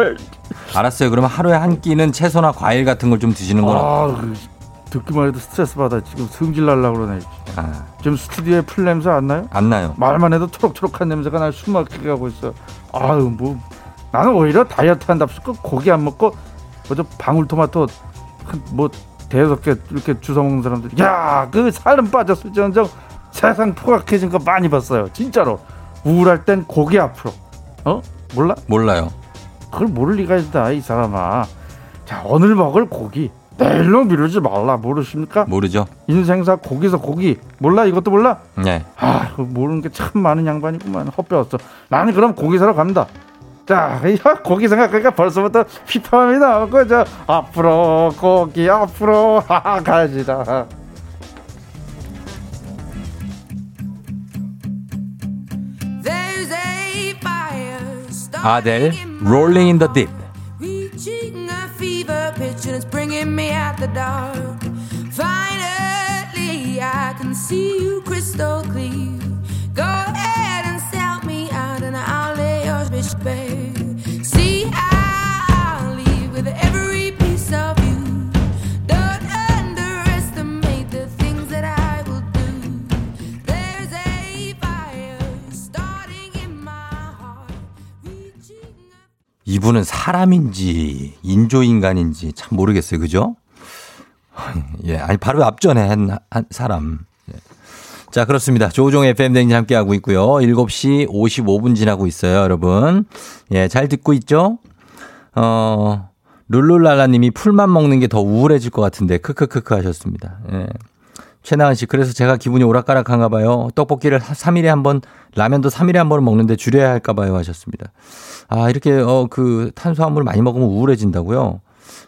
알았어요. 그러면 하루에 한 끼는 채소나 과일 같은 걸 좀 드시는 건 아, 그, 듣기만 해도 스트레스 받아. 지금 승질 날라 그러네. 아, 지금 스튜디오에 풀 냄새 안 나요? 안 나요. 말만 해도 초록초록한 냄새가 날 숨막히게 하고 있어. 아유 뭐 나는 오히려 다이어트 한답시고 고기 안 먹고 뭐저 방울토마토 한뭐 대여섯 개 이렇게 주워 먹는 사람들. 야 그 살은 빠졌을지언정 세상 포악해진 거 많이 봤어요. 진짜로 우울할 땐 고기 앞으로. 어 몰라? 몰라요. 그걸 모를 리가 있다 이 사람아. 자 오늘 먹을 고기 내일로 미루지 말라 모르십니까? 모르죠. 인생사 고기서 고기 몰라 이것도 몰라? 네. 아, 그 모르는 게 참 많은 양반이구만. 헛배웠어. 나는 그럼 고기 사러 갑니다. 자, 이 고기 생각하니까 벌써부터 휘파람이 나오고, 저, 앞으로, 고기, 앞으로, 하하, 가지다. There's a fire 아델, Rolling in the Deep. Reaching a fever pitch and it's bringing me out the dark. Finally, I can see you crystal clear. 이분은 사람인지 인조인간인지 참 모르겠어요. 그죠? 예, 아니 바로 앞전에 한, 한 사람. 예. 자, 그렇습니다. 조종 FM 댕진 함께 하고 있고요. 7시 55분 지나고 있어요, 여러분. 예, 잘 듣고 있죠? 어, 룰룰랄라 님이 풀만 먹는 게 더 우울해질 것 같은데 크크크크 하셨습니다. 예. 최나은 씨, 그래서 제가 기분이 오락가락한가 봐요. 떡볶이를 3일에 한 번, 라면도 3일에 한 번을 먹는데 줄여야 할까 봐요 하셨습니다. 아, 이렇게, 어, 그, 탄수화물 많이 먹으면 우울해진다고요?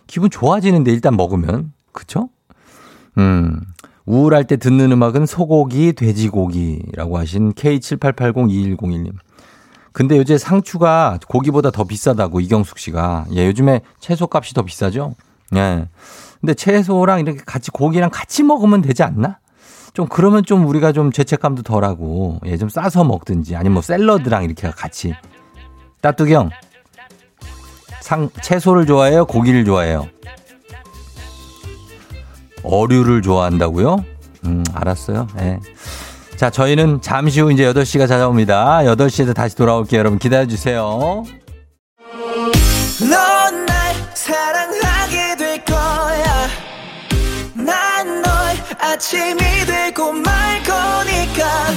기분 좋아지는데, 일단 먹으면. 그쵸? 음. 우울할 때 듣는 음악은 소고기, 돼지고기라고 하신 K78802101님. 근데 요새 상추가 고기보다 더 비싸다고 이경숙 씨가. 예, 요즘에 채소 값이 더 비싸죠? 예. 근데 채소랑 이렇게 같이 고기랑 같이 먹으면 되지 않나? 좀 그러면 좀 우리가 좀 죄책감도 덜하고 예, 좀 싸서 먹든지 아니면 뭐 샐러드랑 이렇게 같이. 따뚜기 형. 상, 채소를 좋아해요? 고기를 좋아해요? 어류를 좋아한다고요? 음, 알았어요. 예. 자, 저희는 잠시 후 이제 8시가 찾아옵니다. 8시에서 다시 돌아올게요. 여러분. 난널 아침이 되고 말 거니까.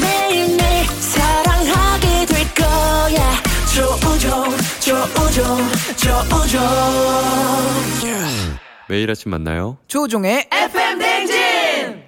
매일매일 사랑하게 될 거야. 조우종, 조우종, 조우종. 매일 아침 만나요. 조종의 FM 댕진!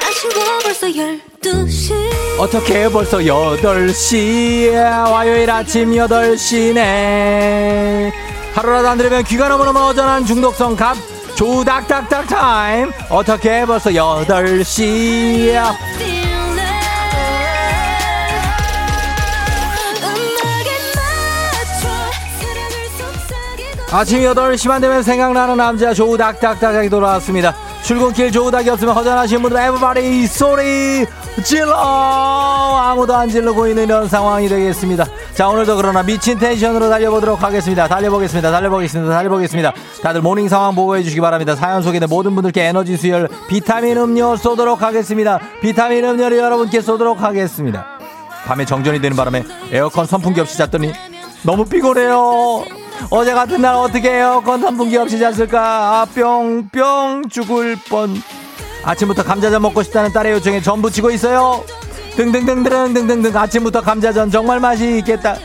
아쉬워 벌써 12시. 어떻게 벌써 8시야 화요일 아침 8시네. 하루라도 안 들으면 귀가 너무너무 어전한 중독성 갑 조닥닥닥 타임. 어떻게 벌써 8시 아침 8시만 되면 생각나는 남자 조닥닥닥이 돌아왔습니다. 출근길 조닥이 없으면 허전하신 분들 everybody 소리 질러! 아무도 안 질르고 있는 이런 상황이 되겠습니다. 자 오늘도 그러나 미친 텐션으로 달려보도록 하겠습니다. 달려보겠습니다. 달려보겠습니다. 달려보겠습니다. 다들 morning 상황 보고해 주시기 바랍니다. 사연 소개된 모든 분들께 에너지 수혈 비타민 음료 쏘도록 하겠습니다. 비타민 음료를 여러분께 쏘도록 하겠습니다. 밤에 정전이 되는 바람에 에어컨 선풍기 없이 잤더니 너무 피곤해요 어제 같은 날 어떻게 에어컨 선풍기 없이 잤을까 아 뿅 뿅 죽을 뻔 아침부터 감자전 먹고 싶다는 딸의 요청에 전 부 치고 있어요. 등등등등등등등 아침부터 감자전 정말 맛이 있겠다.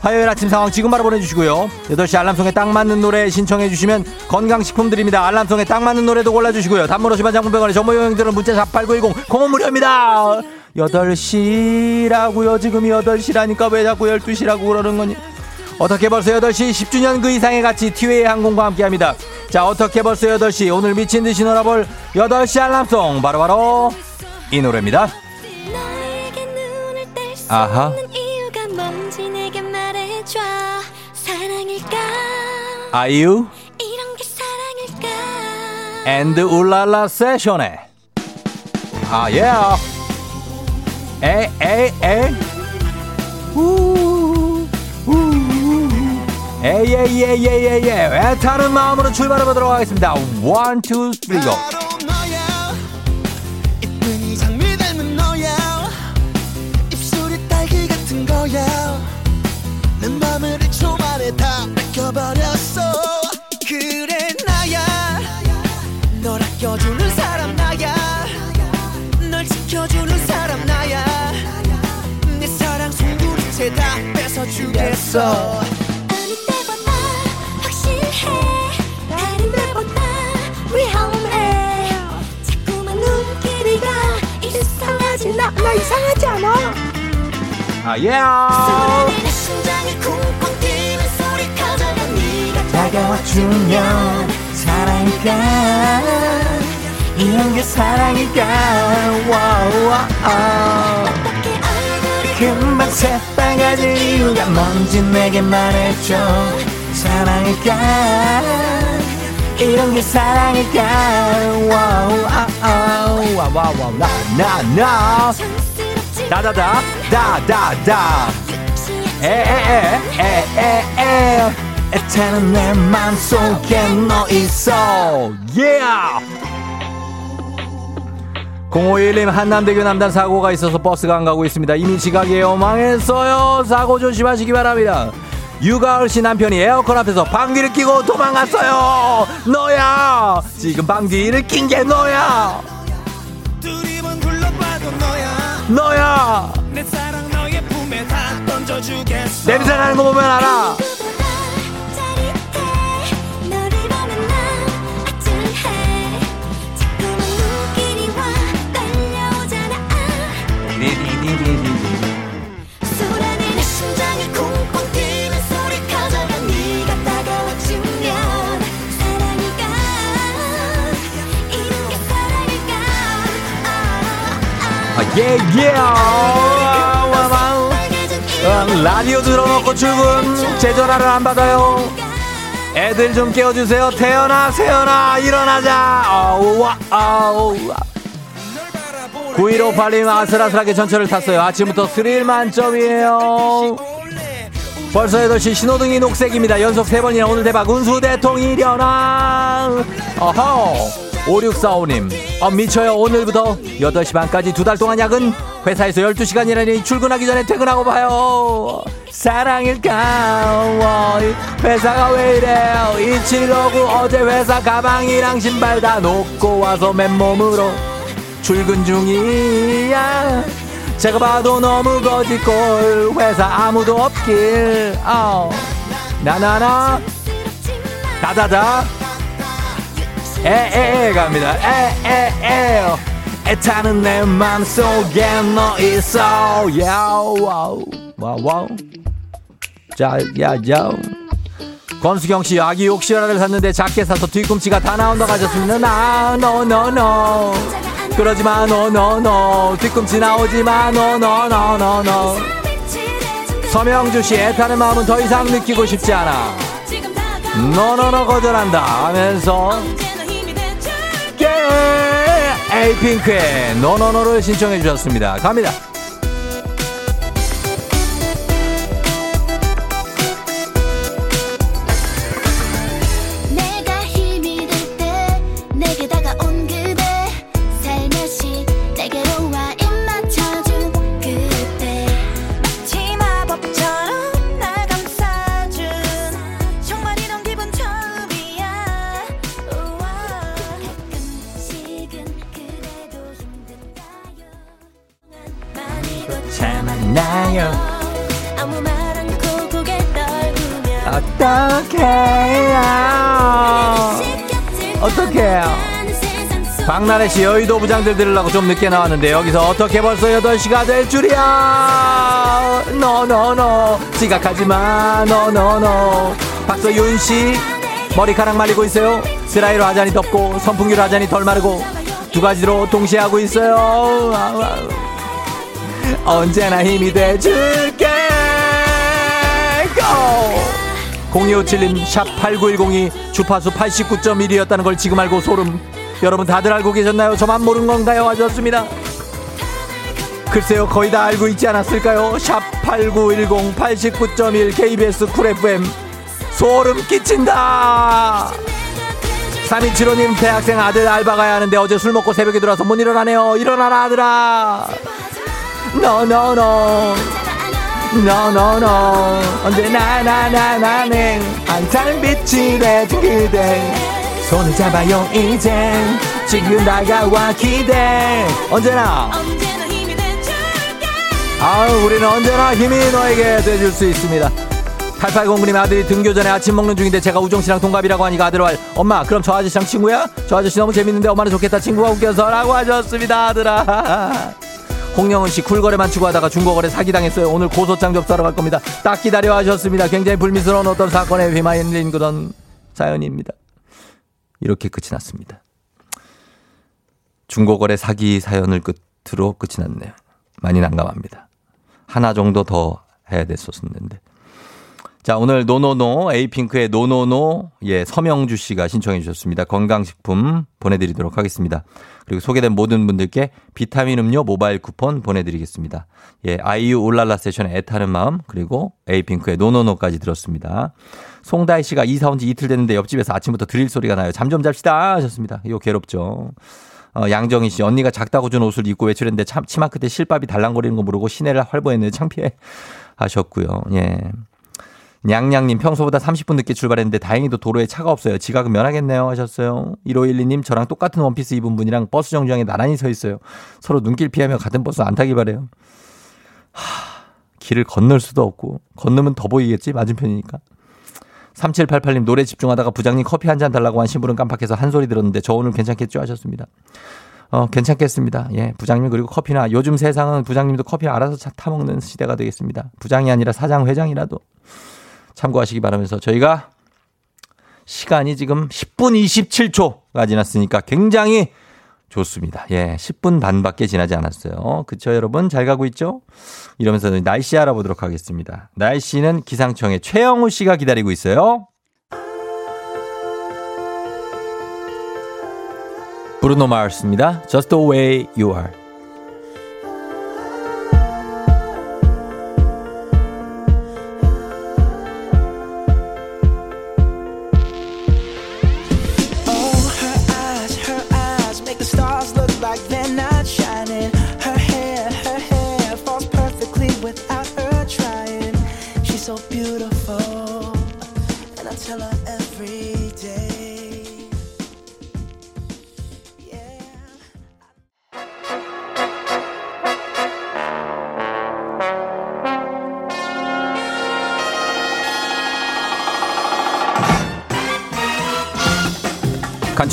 화요일 아침 상황 지금 바로 보내주시고요. 8시 알람송에 딱 맞는 노래 신청해 주시면 건강식품 드립니다. 알람송에 딱 맞는 노래도 골라주시고요. 단문 50원 장문병원의 전모용들은 문자 4890 공원 무료입니다. 8시라고요. 지금 8시라니까 왜 자꾸 12시라고 그러는 거니? 어떻게 벌써 8시 10주년 그 이상의 가치 티웨이 항공과 함께합니다. 자 어떻게 벌써 8시 오늘 미친 듯이 놀아볼 8시 알람송 바로바로 이 노래입니다. 아하. 아이유 and 울랄라 세션에 아 예. 우, 우, 우. 에이 에이 에이 에이 에이 에이 애타는 마음으로 출발해 보도록 하겠습니다. 원, 투, 쓰리, 고. 이 이상하지 않아? 아 예. 네가 다가와주면 사랑일까 이런 게 어떻게 얼굴이 금방 새빨개진 이유가 뭔지 내게 말해줘. 사랑일까 이런 게 사랑일까 wow 아우 와와와 나나나 다다다 다다다 에에에에에에 애타는 내 맘속에 너 있어 yeah 0511님 한남대교 남단 사고가 있어서 버스가 안 가고 있습니다. 이미 지각이에요. 망했어요. 사고 조심하시기 바랍니다. 유가을 씨 남편이 에어컨 앞에서 방귀를 끼고 도망갔어요. 너야. 지금 방귀를 낀 게 너야. 너야. 내 사랑 너의 품에 다 던져주겠어 냄새 나는 거 보면 알아. 예, 예. 라디오 들어놓고 출근. 제 전화를 안 받아요. 애들 좀 깨워주세요. 태연아 세연아 일어나자. 아우 와 아우 9158님 아슬아슬하게 전철을 탔어요. 아침부터 스릴 만점이에요. 벌써 8시 신호등이 녹색입니다. 연속 3번이나 오늘 대박. 운수 대통 일어나. 어허 5645님. 어, 미쳐요. 오늘부터 8시 반까지 두 달 동안 야근 회사에서 12시간 일하니 출근하기 전에 퇴근하고 봐요. 사랑일까 회사가 왜 이래요? 2759 어제 회사 가방이랑 신발 다 놓고 와서 맨몸으로 출근 중이야. 제가 봐도 너무 거짓골. 회사 아무도 없길. 어. 나나나. 다다다 에에에 갑니다. 에에에 애타는 내 맘속에 너 있어. 야와우. 와와우. 자야야 권수경 씨 아기 욕실화를 샀는데 작게 사서 뒤꿈치가 다 나온다고 하셨습니다. 나 no no no 그러지마 no no no 뒤꿈치 나오지마 노노노노노 서명주 씨 애타는 마음은 더 이상 느끼고 싶지 않아. no no no 거절한다 하면서 예, 에이핑크의 No No No를 신청해 주셨습니다. 갑니다. 어떡해요? 박나래 씨 여의도 부장들 들으려고 좀 늦게 나왔는데 여기서 어떻게 벌써 8시가 될 줄이야? no no no 지각하지 마. no no no 박서윤 씨 머리카락 말리고 있어요. 드라이로 하자니 덥고 선풍기로 하자니 덜 마르고 두 가지로 동시에 하고 있어요. 언제나 힘이 돼줄게 0257님 샵 8910이 주파수 89.1이었다는 걸 지금 알고 소름. 여러분 다들 알고 계셨나요? 저만 모르는 건가요? 하셨습니다. 글쎄요 거의 다 알고 있지 않았을까요? 샵 8910 89.1 KBS 쿨 FM 소름 끼친다! 3275님 대학생 아들 알바 가야 하는데 어제 술 먹고 새벽에 들어와서 못 일어나네요. 일어나라 아들아! no no no 노노노 언제나 나나나는 항상 빛이 되준 그대. 손을 잡아요 이제. 지금 다가와 기대. 언제나. 언제나 힘이 돼줄게. 아우 우리는 언제나 힘이 너에게 돼줄 수 있습니다. 8809님 아들이 등교 전에 아침 먹는 중인데 제가 우정씨랑 동갑이라고 하니까 아들 말 엄마 그럼 저 아저씨랑 친구야? 저 아저씨 너무 재밌는데 엄마는 좋겠다 친구가 웃겨서 라고 하셨습니다 아들아 홍영은 씨 cool거래만 추구하다가 중고거래 사기당했어요. 오늘 고소장 접수하러 갈 겁니다. 딱 기다려 하셨습니다. 굉장히 불미스러운 어떤 사건에 휘말린 그런 사연입니다. 이렇게 끝이 났습니다. 중고거래 사기 사연을 끝으로 끝이 났네요. 많이 난감합니다. 하나 정도 더 해야 됐었는데. 자, 오늘 노노노 에이핑크의 노노노 예, 서명주 씨가 신청해 주셨습니다. 건강식품 보내 드리도록 하겠습니다. 그리고 소개된 모든 분들께 비타민 음료 모바일 쿠폰 보내 드리겠습니다. 예, 아이유 울랄라 세션의 애타는 마음 그리고 에이핑크의 No No No까지 들었습니다. 송다희 씨가 이사 온 지 이틀 됐는데 옆집에서 아침부터 드릴 소리가 나요. 잠 좀 잡시다 하셨습니다. 이거 괴롭죠. 어, 양정희 씨, 언니가 작다고 준 옷을 입고 외출했는데 참, 치마 끝에 실밥이 달랑거리는 거 모르고 시내를 활보했는데 창피해 하셨고요. 예. 냥냥님 평소보다 30분 늦게 출발했는데 다행히도 도로에 차가 없어요. 지각은 면하겠네요 하셨어요. 1512님 저랑 똑같은 원피스 입은 분이랑 버스 정류장에 나란히 서 있어요. 서로 눈길 피하며 같은 버스 안 타기 바래요. 하, 길을 건널 수도 없고 건너면 더 보이겠지 맞은편이니까. 3788님 노래 집중하다가 부장님 커피 한 잔 달라고 한 신부는 깜빡해서 한 소리 들었는데 저 오늘 괜찮겠죠 하셨습니다. 어, 괜찮겠습니다. 예, 부장님 그리고 커피나 요즘 세상은 부장님도 커피 알아서 차 타먹는 시대가 되겠습니다. 부장이 아니라 사장 회장이라도 참고하시기 바라면서 저희가 시간이 지금 10분 27초가 지났으니까 굉장히 좋습니다. 예, 10분 반밖에 지나지 않았어요. 그쵸, 여러분? 잘 가고 있죠? 이러면서 날씨 알아보도록 하겠습니다. 날씨는 기상청의 최영우 씨가 기다리고 있어요. 브루노 마르스입니다. Just the way you are.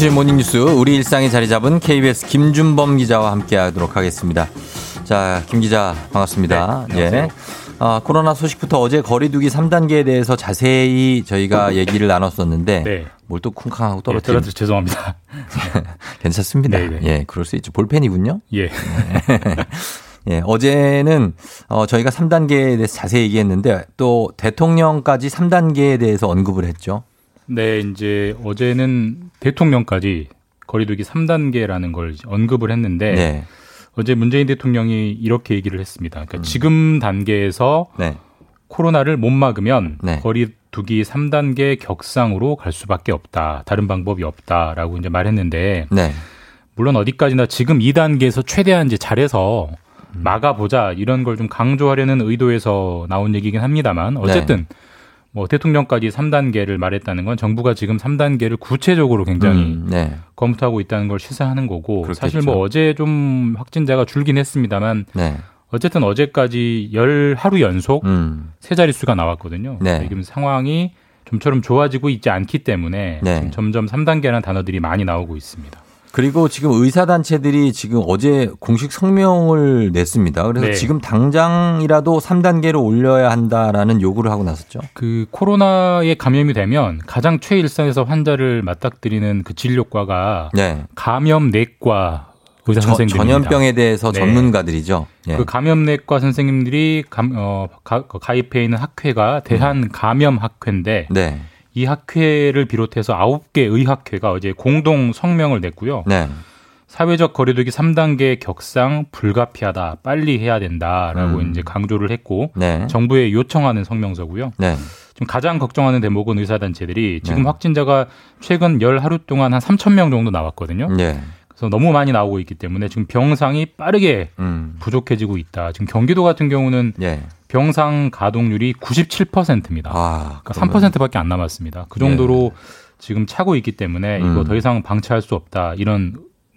간추린 모닝뉴스 우리 일상에 자리 잡은 KBS 김준범 기자와 함께하도록 하겠습니다. 자, 김 기자 반갑습니다. 예. 아, 코로나 소식부터 어제 거리두기 3단계에 대해서 자세히 저희가 얘기를 나눴었는데 네. 뭘또 쿵쾅하고 예, 떨어뜨려 떨어뜨려 죄송합니다. 괜찮습니다. 네, 네. 예, 그럴 수 있죠. 볼펜이군요. 예. 예, 어제는 어, 저희가 3단계에 대해서 자세히 얘기했는데 또 대통령까지 3단계에 대해서 언급을 했죠. 네, 이제 어제는 대통령까지 거리두기 3단계라는 걸 언급을 했는데 네. 어제 문재인 대통령이 이렇게 얘기를 했습니다. 음. 그러니까 지금 단계에서 네. 코로나를 못 막으면 네. 거리두기 3단계 격상으로 갈 수밖에 없다. 다른 방법이 없다라고 이제 말했는데 네. 물론 어디까지나 지금 2단계에서 최대한 이제 잘해서 막아보자 이런 걸 좀 강조하려는 의도에서 나온 얘기긴 합니다만 어쨌든 뭐 대통령까지 3단계를 말했다는 건 정부가 지금 3단계를 구체적으로 굉장히 음, 네. 검토하고 있다는 걸 시사하는 거고 그렇겠죠. 사실 뭐 어제 좀 확진자가 줄긴 했습니다만 네. 어쨌든 어제까지 열 하루 연속 음. 세 자릿수가 나왔거든요. 네. 지금 상황이 좀처럼 좋아지고 있지 않기 때문에 네. 점점 3단계라는 단어들이 많이 나오고 있습니다. 그리고 지금 의사단체들이 지금 어제 공식 성명을 냈습니다. 그래서 네. 지금 당장이라도 3단계로 올려야 한다라는 요구를 하고 나섰죠. 그 코로나에 감염이 되면 가장 최일선에서 환자를 맞닥뜨리는 그 진료과가 네. 감염내과 의사 저- 선생님입니다. 전염병에 대해서 네. 전문가들이죠. 예. 그 감염내과 선생님들이 감, 어, 가, 가입해 있는 학회가 대한 감염학회인데 네. 이 학회를 비롯해서 9개 의학회가 어제 공동 성명을 냈고요. 네. 사회적 거리두기 3단계 격상 불가피하다. 빨리 해야 된다라고 음. 이제 강조를 했고 네. 정부에 요청하는 성명서고요. 네. 지금 가장 걱정하는 대목은 의사단체들이 지금 네. 확진자가 최근 열 하루 동안 한 3천 명 정도 나왔거든요. 네. 그래서 너무 많이 나오고 있기 때문에 지금 병상이 빠르게 음. 부족해지고 있다. 지금 경기도 같은 경우는 예. 병상 가동률이 97%입니다. 아, 그러니까 3%밖에 안 남았습니다. 그 정도로 지금 차고 있기 때문에 이거 음. 더 이상 방치할 수 없다. 이런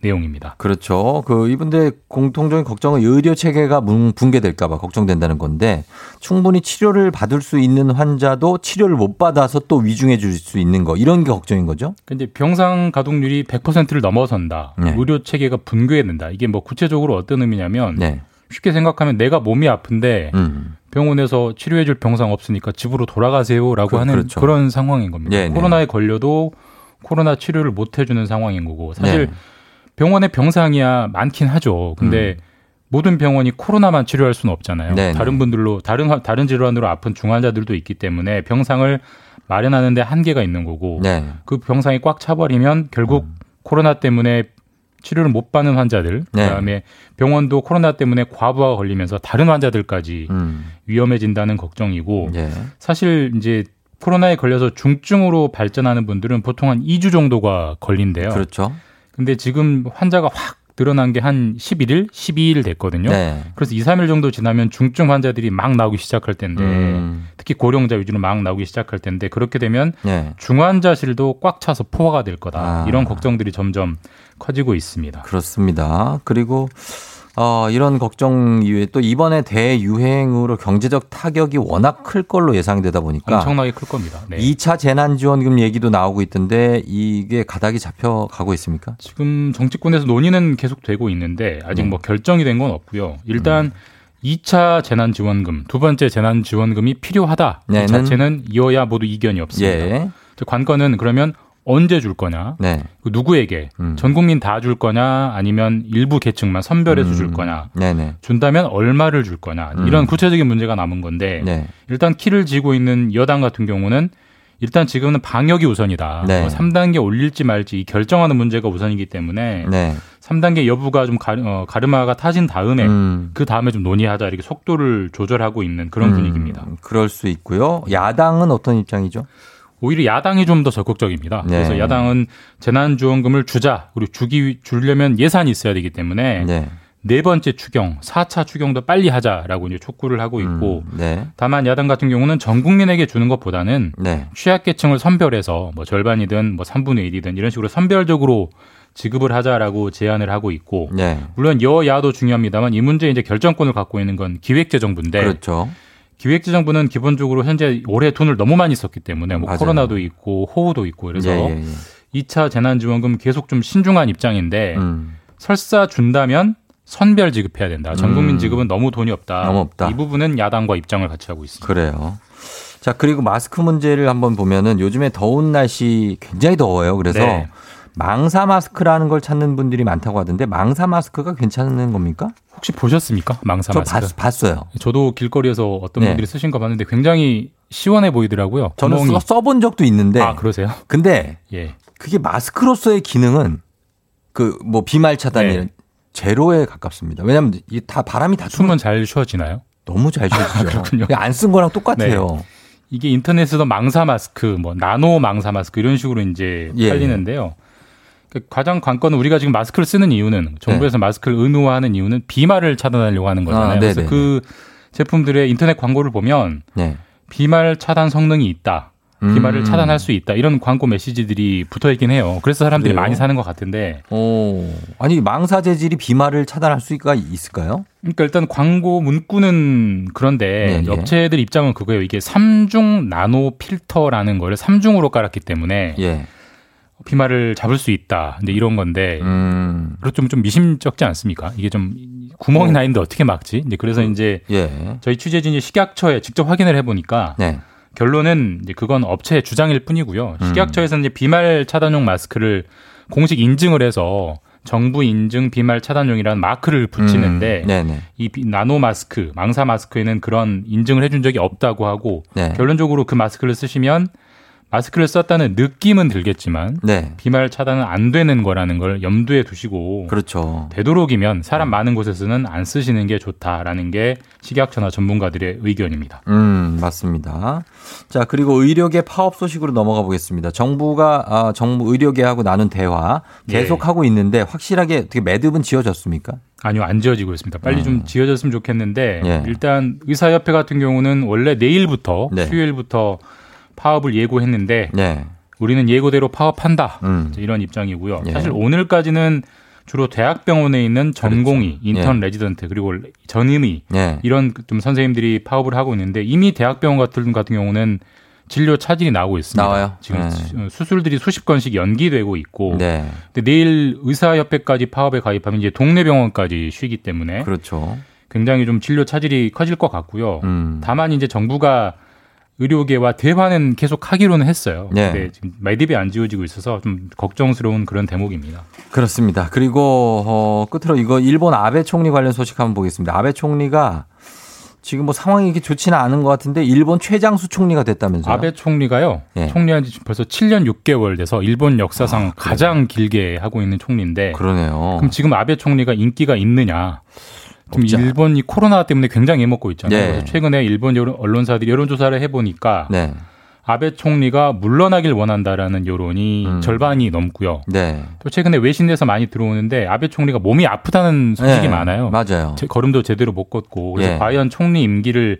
내용입니다. 그렇죠. 그 이분들 공통적인 걱정은 의료 체계가 뭉- 붕괴될까봐 걱정된다는 건데 충분히 치료를 받을 수 있는 환자도 치료를 못 받아서 또 위중해 줄 수 있는 거 이런 게 걱정인 거죠. 근데 병상 가동률이 100%를 넘어선다. 네. 의료 체계가 붕괴된다. 이게 뭐 구체적으로 어떤 의미냐면 네. 쉽게 생각하면 내가 몸이 아픈데 음. 병원에서 치료해 줄 병상 없으니까 집으로 돌아가세요라고 그- 하는 그렇죠. 그런 상황인 겁니다. 네, 네. 코로나에 걸려도 코로나 치료를 못 해주는 상황인 거고 사실 네. 병원에 병상이야 많긴 하죠. 근데 모든 병원이 코로나만 치료할 수는 없잖아요. 음. 네, 네. 다른 분들로 다른 화- 다른 질환으로 아픈 중환자들도 있기 때문에 병상을 마련하는데 한계가 있는 거고 네. 그 병상이 꽉 차버리면 결국 음. 코로나 때문에 치료를 못 받는 환자들, 네. 그다음에 병원도 코로나 때문에 과부하가 걸리면서 다른 환자들까지 음. 위험해진다는 걱정이고 예. 사실 이제 코로나에 걸려서 중증으로 발전하는 분들은 보통 한 2주 정도가 걸린대요. 그렇죠. 근데 지금 환자가 확 늘어난 게 한 11일, 12일 됐거든요. 네. 그래서 2, 3일 정도 지나면 중증 환자들이 막 나오기 시작할 텐데 음. 특히 고령자 위주로 막 나오기 시작할 텐데 그렇게 되면 네. 중환자실도 꽉 차서 포화가 될 거다. 아. 이런 걱정들이 점점 커지고 있습니다. 그렇습니다. 그리고 어, 이런 걱정 이후에 또 이번에 대유행으로 경제적 타격이 워낙 클 걸로 예상되다 보니까 엄청나게 클 겁니다. 네. 2차 재난지원금 얘기도 나오고 있던데 이게 가닥이 잡혀 가고 있습니까? 지금 정치권에서 논의는 계속되고 있는데 아직 네. 뭐 결정이 된 건 없고요. 일단 음. 2차 재난지원금, 두 번째 재난지원금이 필요하다. 이 네는- 자체는 이어야 모두 이견이 없습니다. 예. 관건은 그러면 언제 줄 거냐? 네. 그 누구에게? 음. 전 국민 다 줄 거냐? 아니면 일부 계층만 선별해서 줄 음. 거냐? 네네. 준다면 얼마를 줄 거냐? 음. 이런 구체적인 문제가 남은 건데 네. 일단 키를 쥐고 있는 여당 같은 경우는 일단 지금은 방역이 우선이다. 네. 뭐 3단계 올릴지 말지 이 결정하는 문제가 우선이기 때문에 네. 3단계 여부가 좀 가르, 어, 가르마가 타진 다음에 음. 그 다음에 좀 논의하자 이렇게 속도를 조절하고 있는 그런 음, 분위기입니다. 그럴 수 있고요. 야당은 어떤 입장이죠? 오히려 야당이 좀 더 적극적입니다. 네. 그래서 야당은 재난지원금을 주자 그리고 주기 주려면 예산이 있어야 되기 때문에 네. 네 번째 추경, 4차 추경도 빨리 하자라고 이제 촉구를 하고 있고 음, 네. 다만 야당 같은 경우는 전 국민에게 주는 것보다는 네. 취약계층을 선별해서 뭐 절반이든 뭐 3분의 1이든 이런 식으로 선별적으로 지급을 하자라고 제안을 하고 있고 네. 물론 여야도 중요합니다만 이 문제 이제 결정권을 갖고 있는 건 기획재정부인데 그렇죠. 기획재정부는 기본적으로 현재 올해 돈을 너무 많이 썼기 때문에 뭐 맞아요. 코로나도 있고 호우도 있고 그래서 예, 예, 예. 2차 재난지원금 계속 좀 신중한 입장인데 음. 설사 준다면 선별 지급해야 된다. 전 국민 음. 지급은 너무 돈이 없다. 너무 없다. 이 부분은 야당과 입장을 같이 하고 있습니다. 그래요. 자, 그리고 마스크 문제를 한번 보면은 요즘에 더운 날씨 굉장히 더워요. 그래서 네. 망사 마스크라는 걸 찾는 분들이 많다고 하던데 망사 마스크가 괜찮은 겁니까? 혹시 보셨습니까? 망사 저 마스크. 봤, 어요 저도 길거리에서 어떤 네. 분들이 쓰신 거 봤는데 굉장히 시원해 보이더라고요. 저는 구멍이. 써, 써본 적도 있는데 아 그러세요? 근데 예. 그게 마스크로서의 기능은 그 뭐 비말 차단이 네. 는 제로에 가깝습니다. 왜냐하면 이게 다 바람이 다 숨은 잘 쉬어지나요? 너무 잘 쉬어지죠. 그렇군요. 안쓴 거랑 똑같아요. 이게 인터넷에서 망사 마스크, 뭐 나노 망사 마스크 이런 식으로 이제 예. 팔리는데요. 그 가장 관건은 우리가 지금 마스크를 쓰는 이유는 정부에서 마스크를 의무화하는 이유는 비말을 차단하려고 하는 거잖아요. 네. 아, 그래서. 그 제품들의 인터넷 광고를 보면 네. 비말 차단 성능이 있다. 비말을 음. 차단할 수 있다. 이런 광고 메시지들이 붙어 있긴 해요. 그래서 사람들이 그래요? 많이 사는 것 같은데. 오. 아니 망사 재질이 비말을 차단할 수가 있을까요? 그러니까 일단 광고 문구는 그런데 네, 네. 업체들 입장은 그거예요. 이게 삼중 나노 필터라는 거를 삼중으로 깔았기 때문에 예. 비말을 잡을 수 있다. 근데 이런 건데 음. 그렇 좀, 좀 미심쩍지 않습니까? 이게 좀 구멍이 나 있는데 어떻게 막지? 이제 그래서 이제 예. 저희 취재진이 식약처에 직접 확인을 해보니까 네. 결론은 이제 그건 업체의 주장일 뿐이고요. 음. 식약처에서는 이제 비말 차단용 마스크를 공식 인증을 해서 정부 인증 비말 차단용이라는 마크를 붙이는데 음. 네네. 이 비- 나노 마스크, 망사 마스크에는 그런 인증을 해준 적이 없다고 하고 네. 결론적으로 그 마스크를 쓰시면 마스크를 썼다는 느낌은 들겠지만 네. 비말 차단은 안 되는 거라는 걸 염두에 두시고 그렇죠. 되도록이면 사람 많은 곳에서는 안 쓰시는 게 좋다라는 게 식약처나 전문가들의 의견입니다. 음, 맞습니다. 자, 그리고 의료계 파업 소식으로 넘어가 보겠습니다. 정부가 아, 정부 의료계하고 나눈 대화 계속 예. 하고 있는데 확실하게 어떻게 매듭은 지어졌습니까? 아니요, 안 지어지고 있습니다. 빨리 음. 좀 지어졌으면 좋겠는데 예. 일단 의사협회 같은 경우는 원래 내일부터 네. 수요일부터 파업을 예고했는데 네. 우리는 예고대로 파업한다. 음. 이런 입장이고요. 예. 사실 오늘까지는 주로 대학병원에 있는 전공의, 그렇죠. 인턴 레지던트 그리고 전임의 네. 이런 좀 선생님들이 파업을 하고 있는데 이미 대학병원 같은 같은 경우는 진료 차질이 나오고 있습니다. 나와요? 지금 네. 수- 수술들이 수십 건씩 연기되고 있고 네. 근데 내일 의사협회까지 파업에 가입하면 이제 동네 병원까지 쉬기 때문에 그렇죠. 굉장히 좀 진료 차질이 커질 것 같고요. 음. 다만 이제 정부가 의료계와 대화는 계속 하기로는 했어요. 네. 근데 지금 매듭이 안 지어지고 있어서 좀 걱정스러운 그런 대목입니다. 그렇습니다. 그리고 어, 끝으로 이거 일본 아베 총리 관련 소식 한번 보겠습니다. 아베 총리가 지금 뭐 상황이 이렇게 좋지는 않은 것 같은데 일본 최장수 총리가 됐다면서요? 아베 총리가요. 예. 총리한 지 벌써 7년 6개월 돼서 일본 역사상 가장 길게 하고 있는 총리인데 그러네요. 그럼 지금 아베 총리가 인기가 있느냐? 지금 않- 일본이 코로나 때문에 굉장히 애먹고 있잖아요. 네. 그래서 최근에 일본 여론- 언론사들이 여론조사를 해보니까 네. 아베 총리가 물러나길 원한다라는 여론이 음. 절반이 넘고요. 네. 또 최근에 외신에서 많이 들어오는데 아베 총리가 몸이 아프다는 소식이 네. 많아요. 맞아요. 제- 걸음도 제대로 못 걷고 그래서 예. 과연 총리 임기를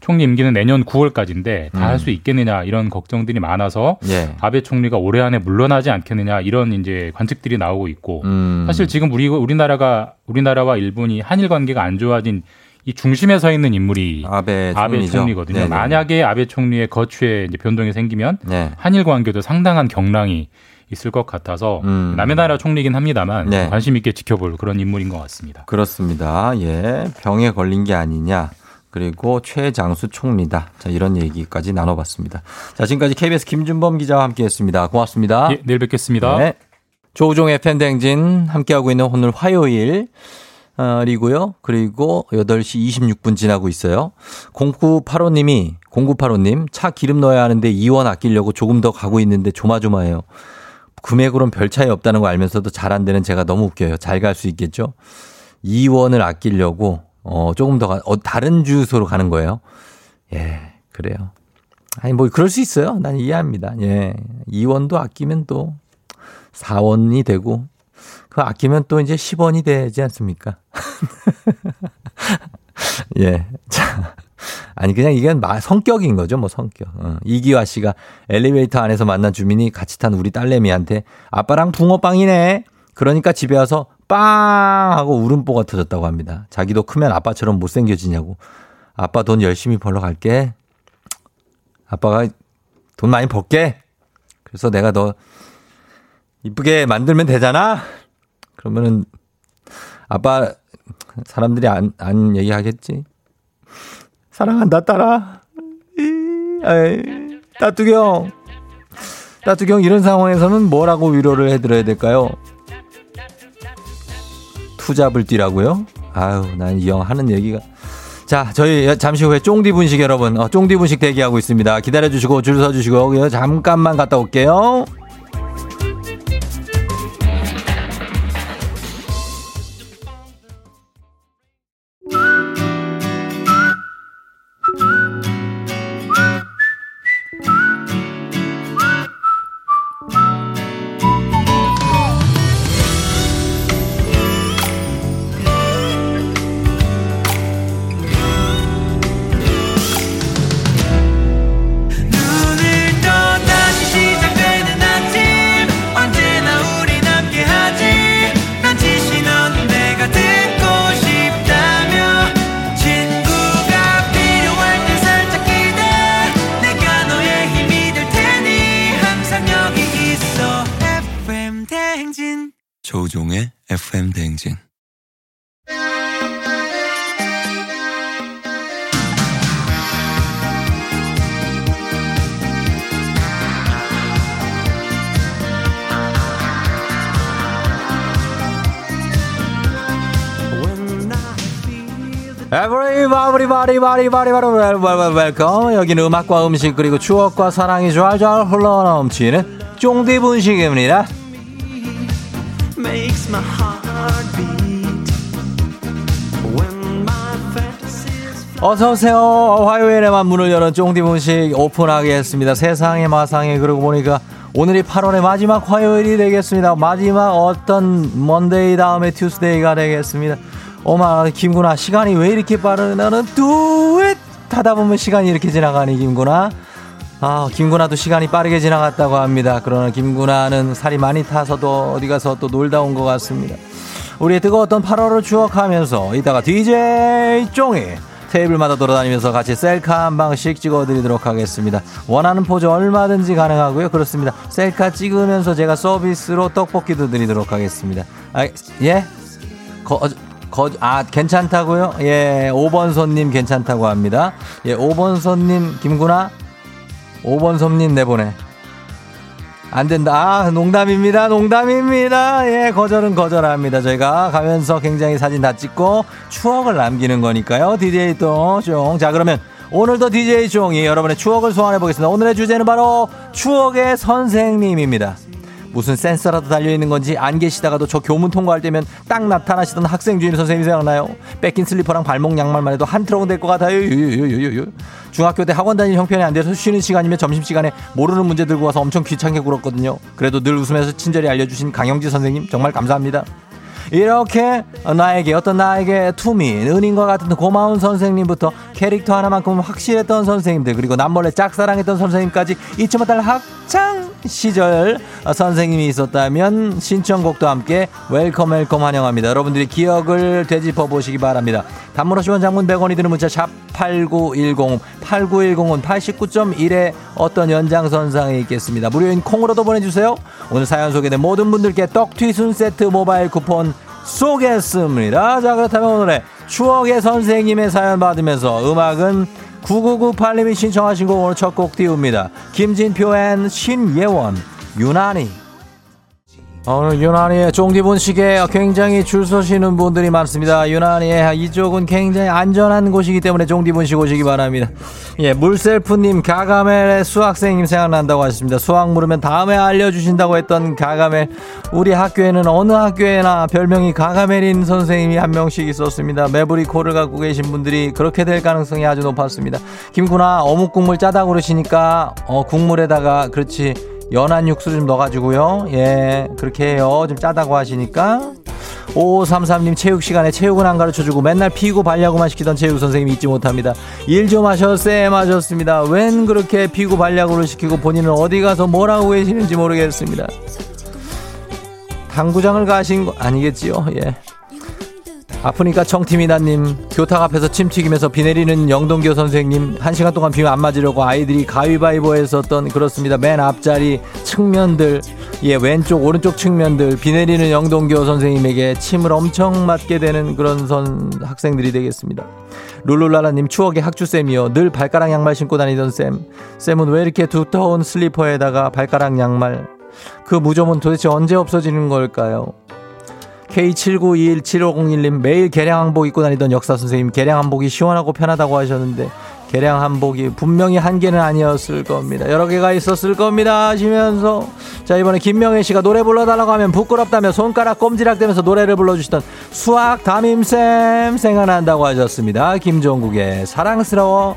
총리 임기는 내년 9월까지인데 다 음. 할수 있겠느냐 이런 걱정들이 많아서 예. 아베 총리가 올해 안에 물러나지 않겠느냐 이런 이제 관측들이 나오고 있고 음. 사실 지금 우리 우리나라가 우리나라와 일본이 한일 관계가 안 좋아진 이 중심에 서 있는 인물이 아베 아베. 총리거든요. 네네. 만약에 아베 총리의 거취에 이제 변동이 생기면 네. 한일 관계도 상당한 경랑이 있을 것 같아서 음. 남의 나라 총리긴 합니다만 네. 관심 있게 지켜볼 그런 인물인 것 같습니다. 그렇습니다. 예. 병에 걸린 게 아니냐. 그리고 최장수 총리다. 자, 이런 얘기까지 나눠봤습니다. 자, 지금까지 KBS 김준범 기자와 함께 했습니다. 고맙습니다. 예, 내일 뵙겠습니다. 네. 조우종의 팬댕진 함께하고 있는 오늘 화요일. 어, 리고요. 그리고 8시 26분 지나고 있어요. 0985님이, 0985님, 차 기름 넣어야 하는데 2원 아끼려고 조금 더 가고 있는데 조마조마해요. 금액으로는 별 차이 없다는 거 알면서도 잘 안 되는 제가 너무 웃겨요. 잘 갈 수 있겠죠? 2원을 아끼려고, 어, 조금 더, 가, 어, 다른 주소로 가는 거예요. 예, 그래요. 아니, 뭐, 그럴 수 있어요. 난 이해합니다. 예. 2원도 아끼면 또 4원이 되고, 그 아끼면 또 이제 10원이 되지 않습니까? 예. 자. 아니, 그냥 이건 마- 성격인 거죠, 뭐, 성격. 어. 이기화 씨가 엘리베이터 안에서 만난 주민이 같이 탄 우리 딸내미한테 아빠랑 붕어빵이네. 그러니까 집에 와서 빵! 하고 울음보가 터졌다고 합니다. 자기도 크면 아빠처럼 못생겨지냐고. 아빠 돈 열심히 벌러 갈게. 아빠가 돈 많이 벌게. 그래서 내가 너 이쁘게 만들면 되잖아? 그러면은 아빠 사람들이 안, 안 얘기하겠지? 사랑한다, 딸아. 따뚜기 형 이런 상황에서는 뭐라고 위로를 해드려야 될까요? 투잡을 뛰라고요? 아유, 난 이 형 하는 얘기가. 자, 저희 잠시 후에 쫑디 분식 여러분, 어, 쫑디 분식 대기하고 있습니다. 기다려주시고 줄 서주시고 잠깐만 갔다 올게요. 바리 바리 바리 바리 wel wel wel welcome. 여기는 음악과 음식 그리고 추억과 사랑이 좔좔 흘러넘치는 쫑디 분식입니다. 어서오세요. 화요일에만 문을 여는 쫑디 분식 오픈하겠습니다. 세상에 마상에 그러고 보니까 오늘이 8월의 마지막 화요일이 되겠습니다. 마지막 어떤 Monday 다음에 Tuesday가 되겠습니다 어마 김구나 시간이 왜 이렇게 빠르나는 뚜엣 하다 보면 시간이 이렇게 지나가니 김구나 아 김구나도 시간이 빠르게 지나갔다고 합니다 그러나 김구나는 살이 많이 타서도 어디 가서 또 놀다 온 것 같습니다 우리의 뜨거웠던 8월을 추억하면서 이따가 DJ 쫑이 테이블마다 돌아다니면서 같이 셀카 한 방씩 찍어드리도록 하겠습니다. 원하는 포즈 얼마든지 가능하고요. 그렇습니다. 셀카 찍으면서 제가 서비스로 떡볶이도 드리도록 하겠습니다. 아, 예? 거, 거, 아, 괜찮다고요? 예, 5번 손님 괜찮다고 합니다. 예, 5번 손님, 김구나? 5번 손님 내보내. 안 된다. 아, 농담입니다. 농담입니다. 예, 거절은 거절합니다. 저희가 가면서 굉장히 사진 다 찍고 추억을 남기는 거니까요. DJ 똥, 쫑. 자, 그러면 오늘도 DJ 쫑이 여러분의 추억을 소환해 보겠습니다. 오늘의 주제는 바로 추억의 선생님입니다. 무슨 센서라도 달려있는 건지 안 계시다가도 저 교문 통과할 때면 딱 나타나시던 학생 주임 선생님이 생각나요? 뺏긴 슬리퍼랑 발목 양말만 해도 한 트럭은 될것 같아요. 중학교 때 학원 다닐 형편이 안 돼서 쉬는 시간이면 점심시간에 모르는 문제 들고 와서 엄청 귀찮게 굴었거든요. 그래도 늘 웃으면서 친절히 알려주신 강영지 선생님 정말 감사합니다. 이렇게 나에게 어떤 나에게 to me 은인과 같은 고마운 선생님부터 캐릭터 하나만큼 확실했던 선생님들 그리고 남몰래 짝사랑했던 선생님까지 잊지 못할 학창 시절 선생님이 있었다면 신청곡도 함께 welcome welcome 환영합니다. 여러분들이 기억을 되짚어 보시기 바랍니다. 단문 50원 장문 100원이 드는 문자 샵 8910 8910은 89.1의 어떤 연장선상에 있겠습니다. 무료인 콩으로도 보내주세요. 오늘 사연 소개된 모든 분들께 떡튀순 세트 모바일 쿠폰 쏘겠습니다. 자 그렇다면 오늘의 추억의 선생님의 사연 받으면서 음악은 9998님이 신청하신 곡 오늘 첫 곡 띄웁니다. 김진표 and 신예원 유난히 오늘 유난히의 쫑디본식에 굉장히 줄 서시는 분들이 많습니다. 유난히의 이쪽은 굉장히 안전한 곳이기 때문에 쫑디본식 오시기 바랍니다. 예, 물셀프님, 가가멜의 수학생님 생각난다고 하셨습니다. 수학 물으면 다음에 알려주신다고 했던 가가멜. 우리 학교에는 어느 학교에나 별명이 가가멜인 선생님이 한 명씩 있었습니다. 매부리 코를 갖고 계신 분들이 그렇게 될 가능성이 아주 높았습니다. 김구나, 어묵 국물 짜다 그러시니까, 어, 국물에다가, 그렇지. 연한 육수를 좀 넣어가지고요. 예, 그렇게 해요. 좀 짜다고 하시니까. 5533님 체육 시간에 체육은 안 가르쳐주고 맨날 피고 발야구만 시키던 체육 선생님이 잊지 못합니다. 일 좀 하셔, 쌤 하셨습니다. 웬 그렇게 피고 발야구를 시키고 본인은 어디 가서 뭘 하고 계시는지 모르겠습니다. 당구장을 가신 거 아니겠지요? 예. 아프니까 청팀이다님 교탁 앞에서 침 튀기면서 비 내리는 영동교 선생님 한 시간 동안 비안 맞으려고 아이들이 가위바위보 했었던 그렇습니다. 맨 앞자리 측면들 예 왼쪽 오른쪽 측면들 비 내리는 영동교 선생님에게 침을 엄청 맞게 되는 그런 선 학생들이 되겠습니다. 룰루라라님 추억의 학주쌤이요. 늘 발가락 양말 신고 다니던 쌤. 쌤은 왜 이렇게 두터운 슬리퍼에다가 발가락 양말 그 무좀은 도대체 언제 없어지는 걸까요 K79217501님 매일 개량 한복 입고 다니던 역사 선생님 개량 한복이 시원하고 편하다고 하셨는데 개량 한복이 분명히 한 개는 아니었을 겁니다. 여러 개가 있었을 겁니다 하시면서 자 이번에 김명혜 씨가 노래 불러달라고 하면 부끄럽다며 손가락 꼼지락대면서 노래를 불러주시던 수학 담임쌤 생각난다고 하셨습니다. 김종국의 사랑스러워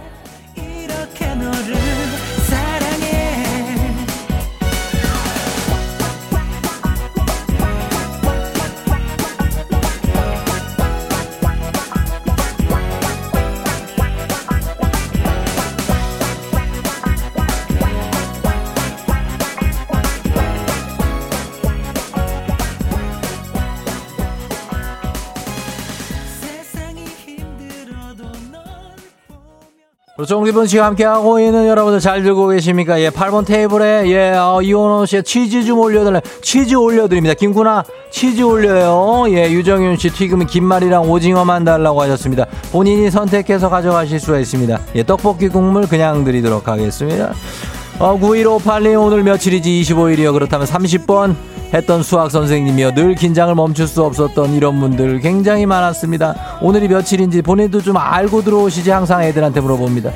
정기분 씨와 함께하고 있는 여러분들 잘 들고 계십니까? 예, 8번 테이블에, 예, 어, 이원호 씨의 치즈 좀 올려달래. 치즈 올려드립니다. 김구나, 치즈 올려요. 예, 유정윤 씨 튀김은 김말이랑 오징어만 달라고 하셨습니다. 본인이 선택해서 가져가실 수가 있습니다. 예, 떡볶이 국물 그냥 드리도록 하겠습니다. 어, 9158님 오늘 며칠이지 25일이요. 그렇다면 30번 했던 수학 선생님이요. 늘 긴장을 멈출 수 없었던 이런 분들 굉장히 많았습니다. 오늘이 며칠인지 본인도 좀 알고 들어오시지 항상 애들한테 물어봅니다.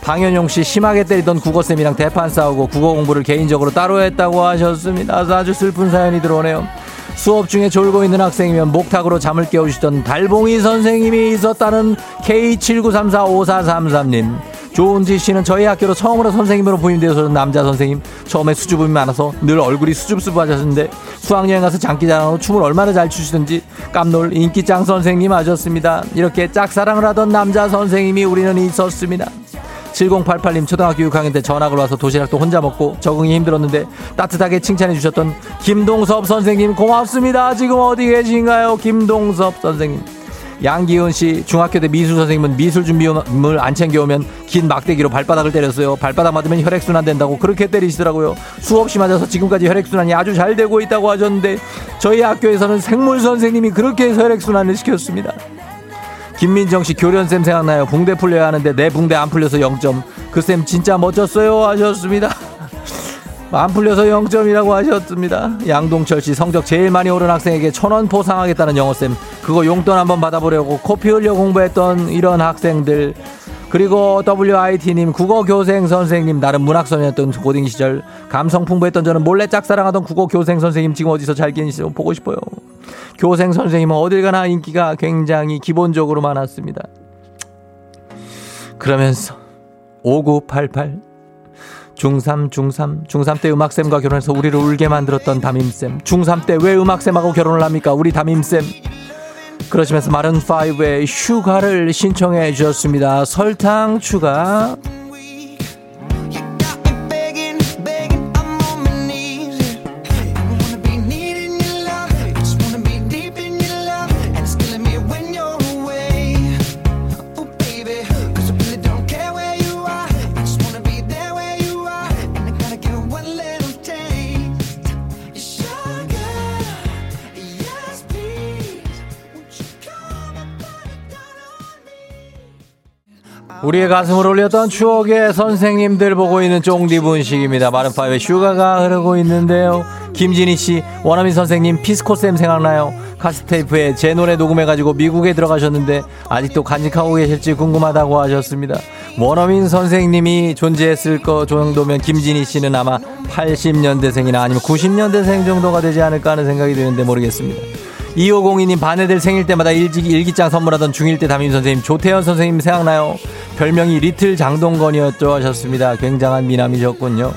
방현용 씨 심하게 때리던 국어쌤이랑 대판 싸우고 국어 공부를 개인적으로 따로 했다고 하셨습니다. 아주 슬픈 사연이 들어오네요. 수업 중에 졸고 있는 학생이면 목탁으로 잠을 깨우시던 달봉이 선생님이 있었다는 K79345433님. 조은지 씨는 저희 학교로 처음으로 선생님으로 부임되어서 남자 선생님. 처음에 수줍음이 많아서 늘 얼굴이 수줍수줍하셨는데 수학여행 가서 장기자랑으로 춤을 얼마나 잘 추시던지 깜놀 인기짱 선생님 하셨습니다. 이렇게 짝사랑을 하던 남자 선생님이 우리는 있었습니다. 7088님 초등학교 6학년 때 전학을 와서 도시락도 혼자 먹고 적응이 힘들었는데 따뜻하게 칭찬해 주셨던 김동섭 선생님 고맙습니다. 지금 어디 계신가요? 김동섭 선생님. 양기은 씨 중학교 때 미술 선생님은 미술 준비물 안 챙겨오면 긴 막대기로 발바닥을 때렸어요. 발바닥 맞으면 혈액순환 된다고 그렇게 때리시더라고요. 수없이 맞아서 지금까지 혈액순환이 아주 잘 되고 있다고 하셨는데 저희 학교에서는 생물 선생님이 그렇게 해서 혈액순환을 시켰습니다. 김민정 씨 교련쌤 생각나요. 붕대 풀려야 하는데 내 붕대 안 풀려서 0점. 그 쌤 진짜 멋졌어요 하셨습니다. 안 풀려서 0점이라고 하셨습니다. 양동철 씨 성적 제일 많이 오른 학생에게 천원 포상하겠다는 영어쌤. 그거 용돈 한번 받아보려고 코피 흘려 공부했던 이런 학생들. 그리고 WIT님 국어 교생 선생님 나름 문학소년이었던 고딩 시절 감성 풍부했던 저는 몰래 짝사랑하던 국어 교생 선생님 지금 어디서 잘 계시지 보고 싶어요. 교생 선생님은 어딜 가나 인기가 굉장히 기본적으로 많았습니다. 그러면서 5988 중3 중3 중3 때 음악쌤과 결혼해서 우리를 울게 만들었던 담임쌤. 중3 때 왜 음악쌤하고 결혼을 합니까? 우리 담임쌤. 그러시면서 마른5의 휴가를 신청해 주셨습니다. 설탕 추가 우리의 가슴을 올렸던 추억의 선생님들 보고 있는 쫑디 분식입니다. 마른파이의 슈가가 흐르고 있는데요. 김진희 씨, 원어민 선생님 피스코쌤 생각나요? 카스테이프에 제 노래 녹음해가지고 미국에 들어가셨는데 아직도 간직하고 계실지 궁금하다고 하셨습니다. 원어민 선생님이 존재했을 거 정도면 김진희 씨는 아마 80년대생이나 아니면 90년대생 정도가 되지 않을까 하는 생각이 드는데 모르겠습니다. 2502님 반애들 생일 때마다 일기, 일기장 선물하던 중1 때 담임 선생님 조태현 선생님 생각나요? 별명이 리틀 장동건이었죠 하셨습니다. 굉장한 미남이셨군요.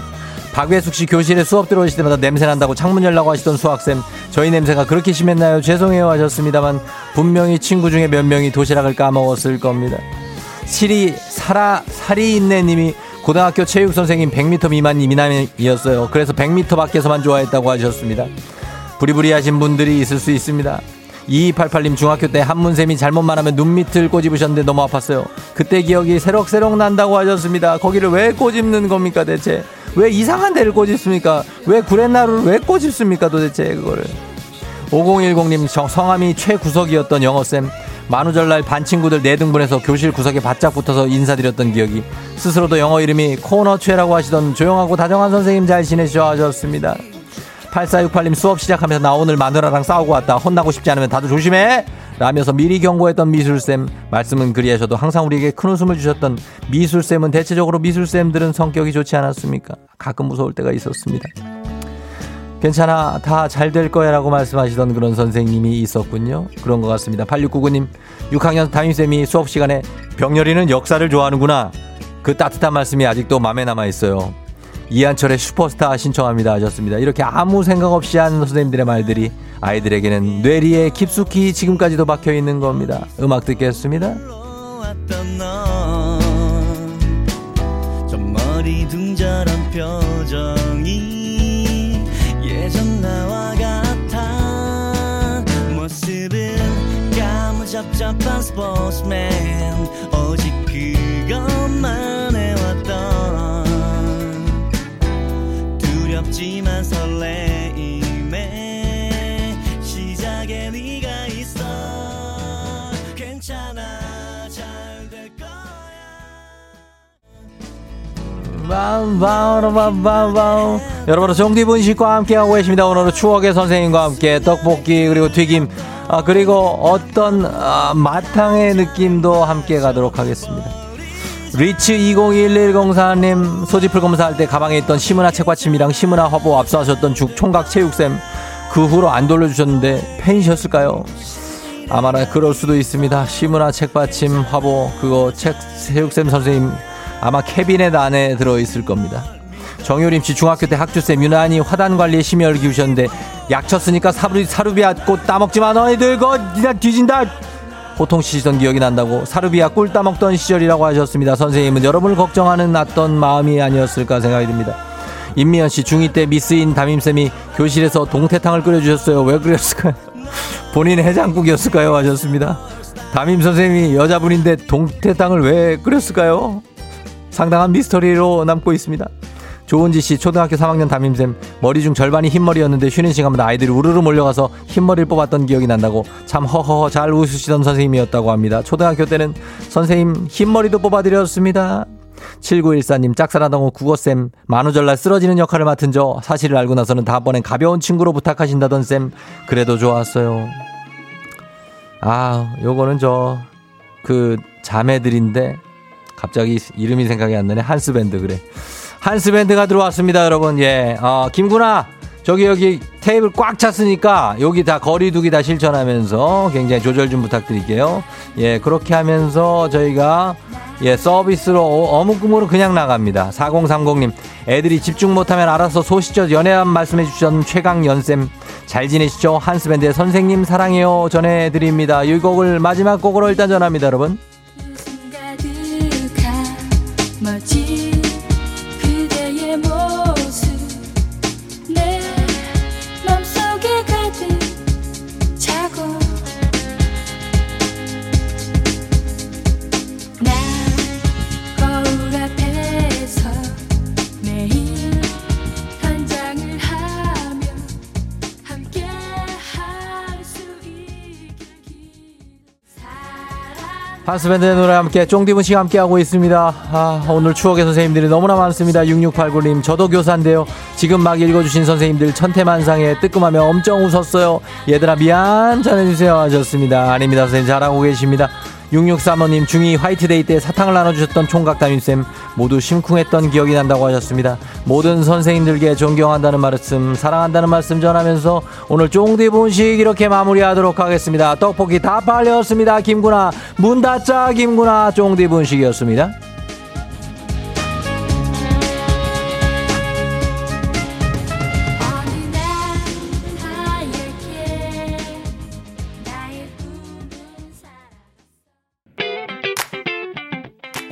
박외숙 씨 교실에 수업 들어오실 때마다 냄새 난다고 창문 열라고 하시던 수학쌤 저희 냄새가 그렇게 심했나요? 죄송해요 하셨습니다만 분명히 친구 중에 몇 명이 도시락을 까먹었을 겁니다. 실이 살아 살이 있네 님이 고등학교 체육 선생님 100m 미만 미남이었어요. 그래서 100m 밖에서만 좋아했다고 하셨습니다. 부리부리하신 분들이 있을 수 있습니다. 2288님 중학교 때 한문쌤이 잘못 말하면 눈 밑을 꼬집으셨는데 너무 아팠어요. 그때 기억이 새록새록 난다고 하셨습니다. 거기를 왜 꼬집는 겁니까 대체? 왜 이상한 데를 꼬집습니까? 왜 구렛나루를 왜 꼬집습니까 도대체 그거를? 5010님 성함이 최구석이었던 영어쌤 만우절날 반 친구들 네 등분해서 교실 구석에 바짝 붙어서 인사드렸던 기억이 스스로도 영어 이름이 코너 최라고 하시던 조용하고 다정한 선생님 잘 지내셔 하셨습니다. 8468님 수업 시작하면서 나 오늘 마누라랑 싸우고 왔다. 혼나고 싶지 않으면 다들 조심해! 라면서 미리 경고했던 미술쌤. 말씀은 그리하셔도 항상 우리에게 큰 웃음을 주셨던 미술쌤은 대체적으로 미술쌤들은 성격이 좋지 않았습니까? 가끔 무서울 때가 있었습니다. 괜찮아. 다 잘 될 거야 라고 말씀하시던 그런 선생님이 있었군요. 그런 것 같습니다. 8699님, 6학년 담임쌤이 수업 시간에 병렬이는 역사를 좋아하는구나. 그 따뜻한 말씀이 아직도 마음에 남아 있어요. 이한철의 슈퍼스타 신청합니다 하셨습니다. 이렇게 아무 생각 없이 하는 선생님들의 말들이 아이들에게는 뇌리에 깊숙이 지금까지도 박혀 있는 겁니다. 음악 듣겠습니다. 까무잡잡한 스포츠맨 오직 그것만 밤밤밤밤밤 여러분 정디분 씨과 함께하고 계십니다. 오늘은 추억의 선생님과 함께 떡볶이 그리고 튀김 아, 그리고 어떤 아, 마탕의 느낌도 함께 가도록 하겠습니다. 리치 201104님 소지풀 검사할 때 가방에 있던 시문화 책받침이랑 시문화 화보 압수하셨던 죽 총각 체육쌤 그 후로 안 돌려주셨는데 팬이셨을까요? 아마나 그럴 수도 있습니다. 시문화 책받침 화보 그거 책 체육쌤 선생님 아마 캐비넷 안에 들어있을 겁니다. 정효림 씨 중학교 때 학주쌤 유난히 화단 관리에 심혈을 기우셨는데 약 쳤으니까 사루, 사루비아 꽃 따먹지 마 너희들 거 니나 뒤진다 호통치시던 기억이 난다고 사루비아 꿀 따먹던 시절이라고 하셨습니다. 선생님은 여러분을 걱정하는 놨던 마음이 아니었을까 생각이 듭니다. 임미연 씨 중2 때 미스인 담임쌤이 교실에서 동태탕을 끓여주셨어요. 왜 그랬을까요? 본인 해장국이었을까요? 하셨습니다. 담임 선생님이 여자분인데 동태탕을 왜 끓였을까요? 상당한 미스터리로 남고 있습니다. 조은지 씨 초등학교 3학년 담임쌤 머리 중 절반이 흰머리였는데 쉬는 시간마다 아이들이 우르르 몰려가서 흰머리를 뽑았던 기억이 난다고 참 허허허 잘 웃으시던 선생님이었다고 합니다. 초등학교 때는 선생님 흰머리도 뽑아드렸습니다. 7914님 짝사랑하고 국어쌤 만우절날 쓰러지는 역할을 맡은 저 사실을 알고 나서는 다음번엔 가벼운 친구로 부탁하신다던 쌤 그래도 좋았어요. 아 요거는 저 그 자매들인데 갑자기 이름이 생각이 안 나네. 한스밴드 그래. 한스밴드가 들어왔습니다 여러분. 예. 어, 김구나. 저기 여기 테이블 꽉 찼으니까 여기 다 거리두기 다 실천하면서 굉장히 조절 좀 부탁드릴게요. 예 그렇게 하면서 저희가 예 서비스로 어- 어묵국물은 그냥 나갑니다. 4030님 애들이 집중 못하면 알아서 소시적 연애한 말씀해 주셨던 최강연쌤. 잘 지내시죠? 한스밴드의 선생님 사랑해요. 전해드립니다. 이 곡을 마지막 곡으로 일단 전합니다 여러분 멋진 한스밴드의 노래 함께 쫑디분 씨가 함께하고 있습니다. 아, 오늘 추억의 선생님들이 너무나 많습니다. 6689님, 저도 교사인데요. 지금 막 읽어주신 선생님들 천태만상에 뜨끔하며 엄청 웃었어요. 얘들아, 미안, 전해주세요. 하셨습니다. 아닙니다. 선생님 잘하고 계십니다. 6635님, 중2 화이트데이 때 사탕을 나눠주셨던 총각 담임쌤, 모두 심쿵했던 기억이 난다고 하셨습니다. 모든 선생님들께 존경한다는 말씀, 사랑한다는 말씀 전하면서 오늘 쫑디 분식 이렇게 마무리하도록 하겠습니다. 떡볶이 다 팔렸습니다. 김구나. 문 닫자, 김구나. 쫑디 분식이었습니다.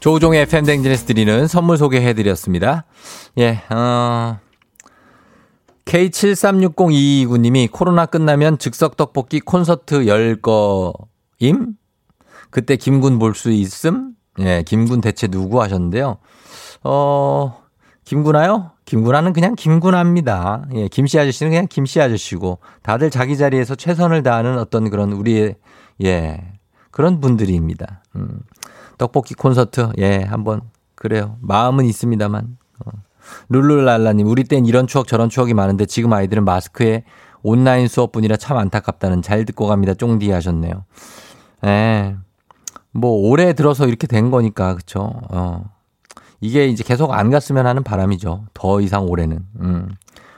조우종의 FM대행진에서 드리는 선물 소개해드렸습니다. 예, 어, K73602229님이 코로나 끝나면 즉석 떡볶이 콘서트 열 거임? 그때 김군 볼 수 있음? 예, 김군 대체 누구 하셨는데요. 어, 김구나요? 김구나는 그냥 김구나입니다. 예, 김씨 아저씨는 그냥 김씨 아저씨고 다들 자기 자리에서 최선을 다하는 어떤 그런 우리의 예, 그런 분들입니다. 음. 떡볶이 콘서트 예, 한번 그래요. 마음은 있습니다만. 어. 룰루랄라님, 우리 땐 이런 추억 저런 추억이 많은데 지금 아이들은 마스크에 온라인 수업뿐이라 참 안타깝다는 잘 듣고 갑니다. 쫑디 하셨네요. 예. 뭐 올해 들어서 이렇게 된 거니까 그쵸. 어. 이게 이제 계속 안 갔으면 하는 바람이죠. 더 이상 올해는. 음.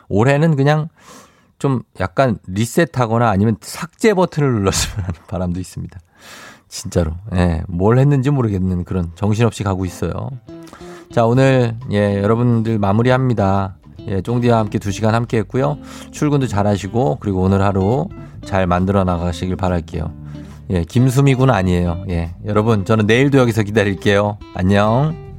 올해는 그냥 좀 약간 리셋하거나 아니면 삭제 버튼을 눌렀으면 하는 바람도 있습니다. 진짜로. 예. 뭘 했는지 모르겠는 그런 정신없이 가고 있어요. 자, 오늘 예, 여러분들 마무리합니다. 예, 쫑디와 함께 두 시간 함께 했고요. 출근도 잘 하시고 그리고 오늘 하루 잘 만들어 나가시길 바랄게요. 예, 김수미 군 아니에요. 예. 여러분, 저는 내일도 여기서 기다릴게요. 안녕.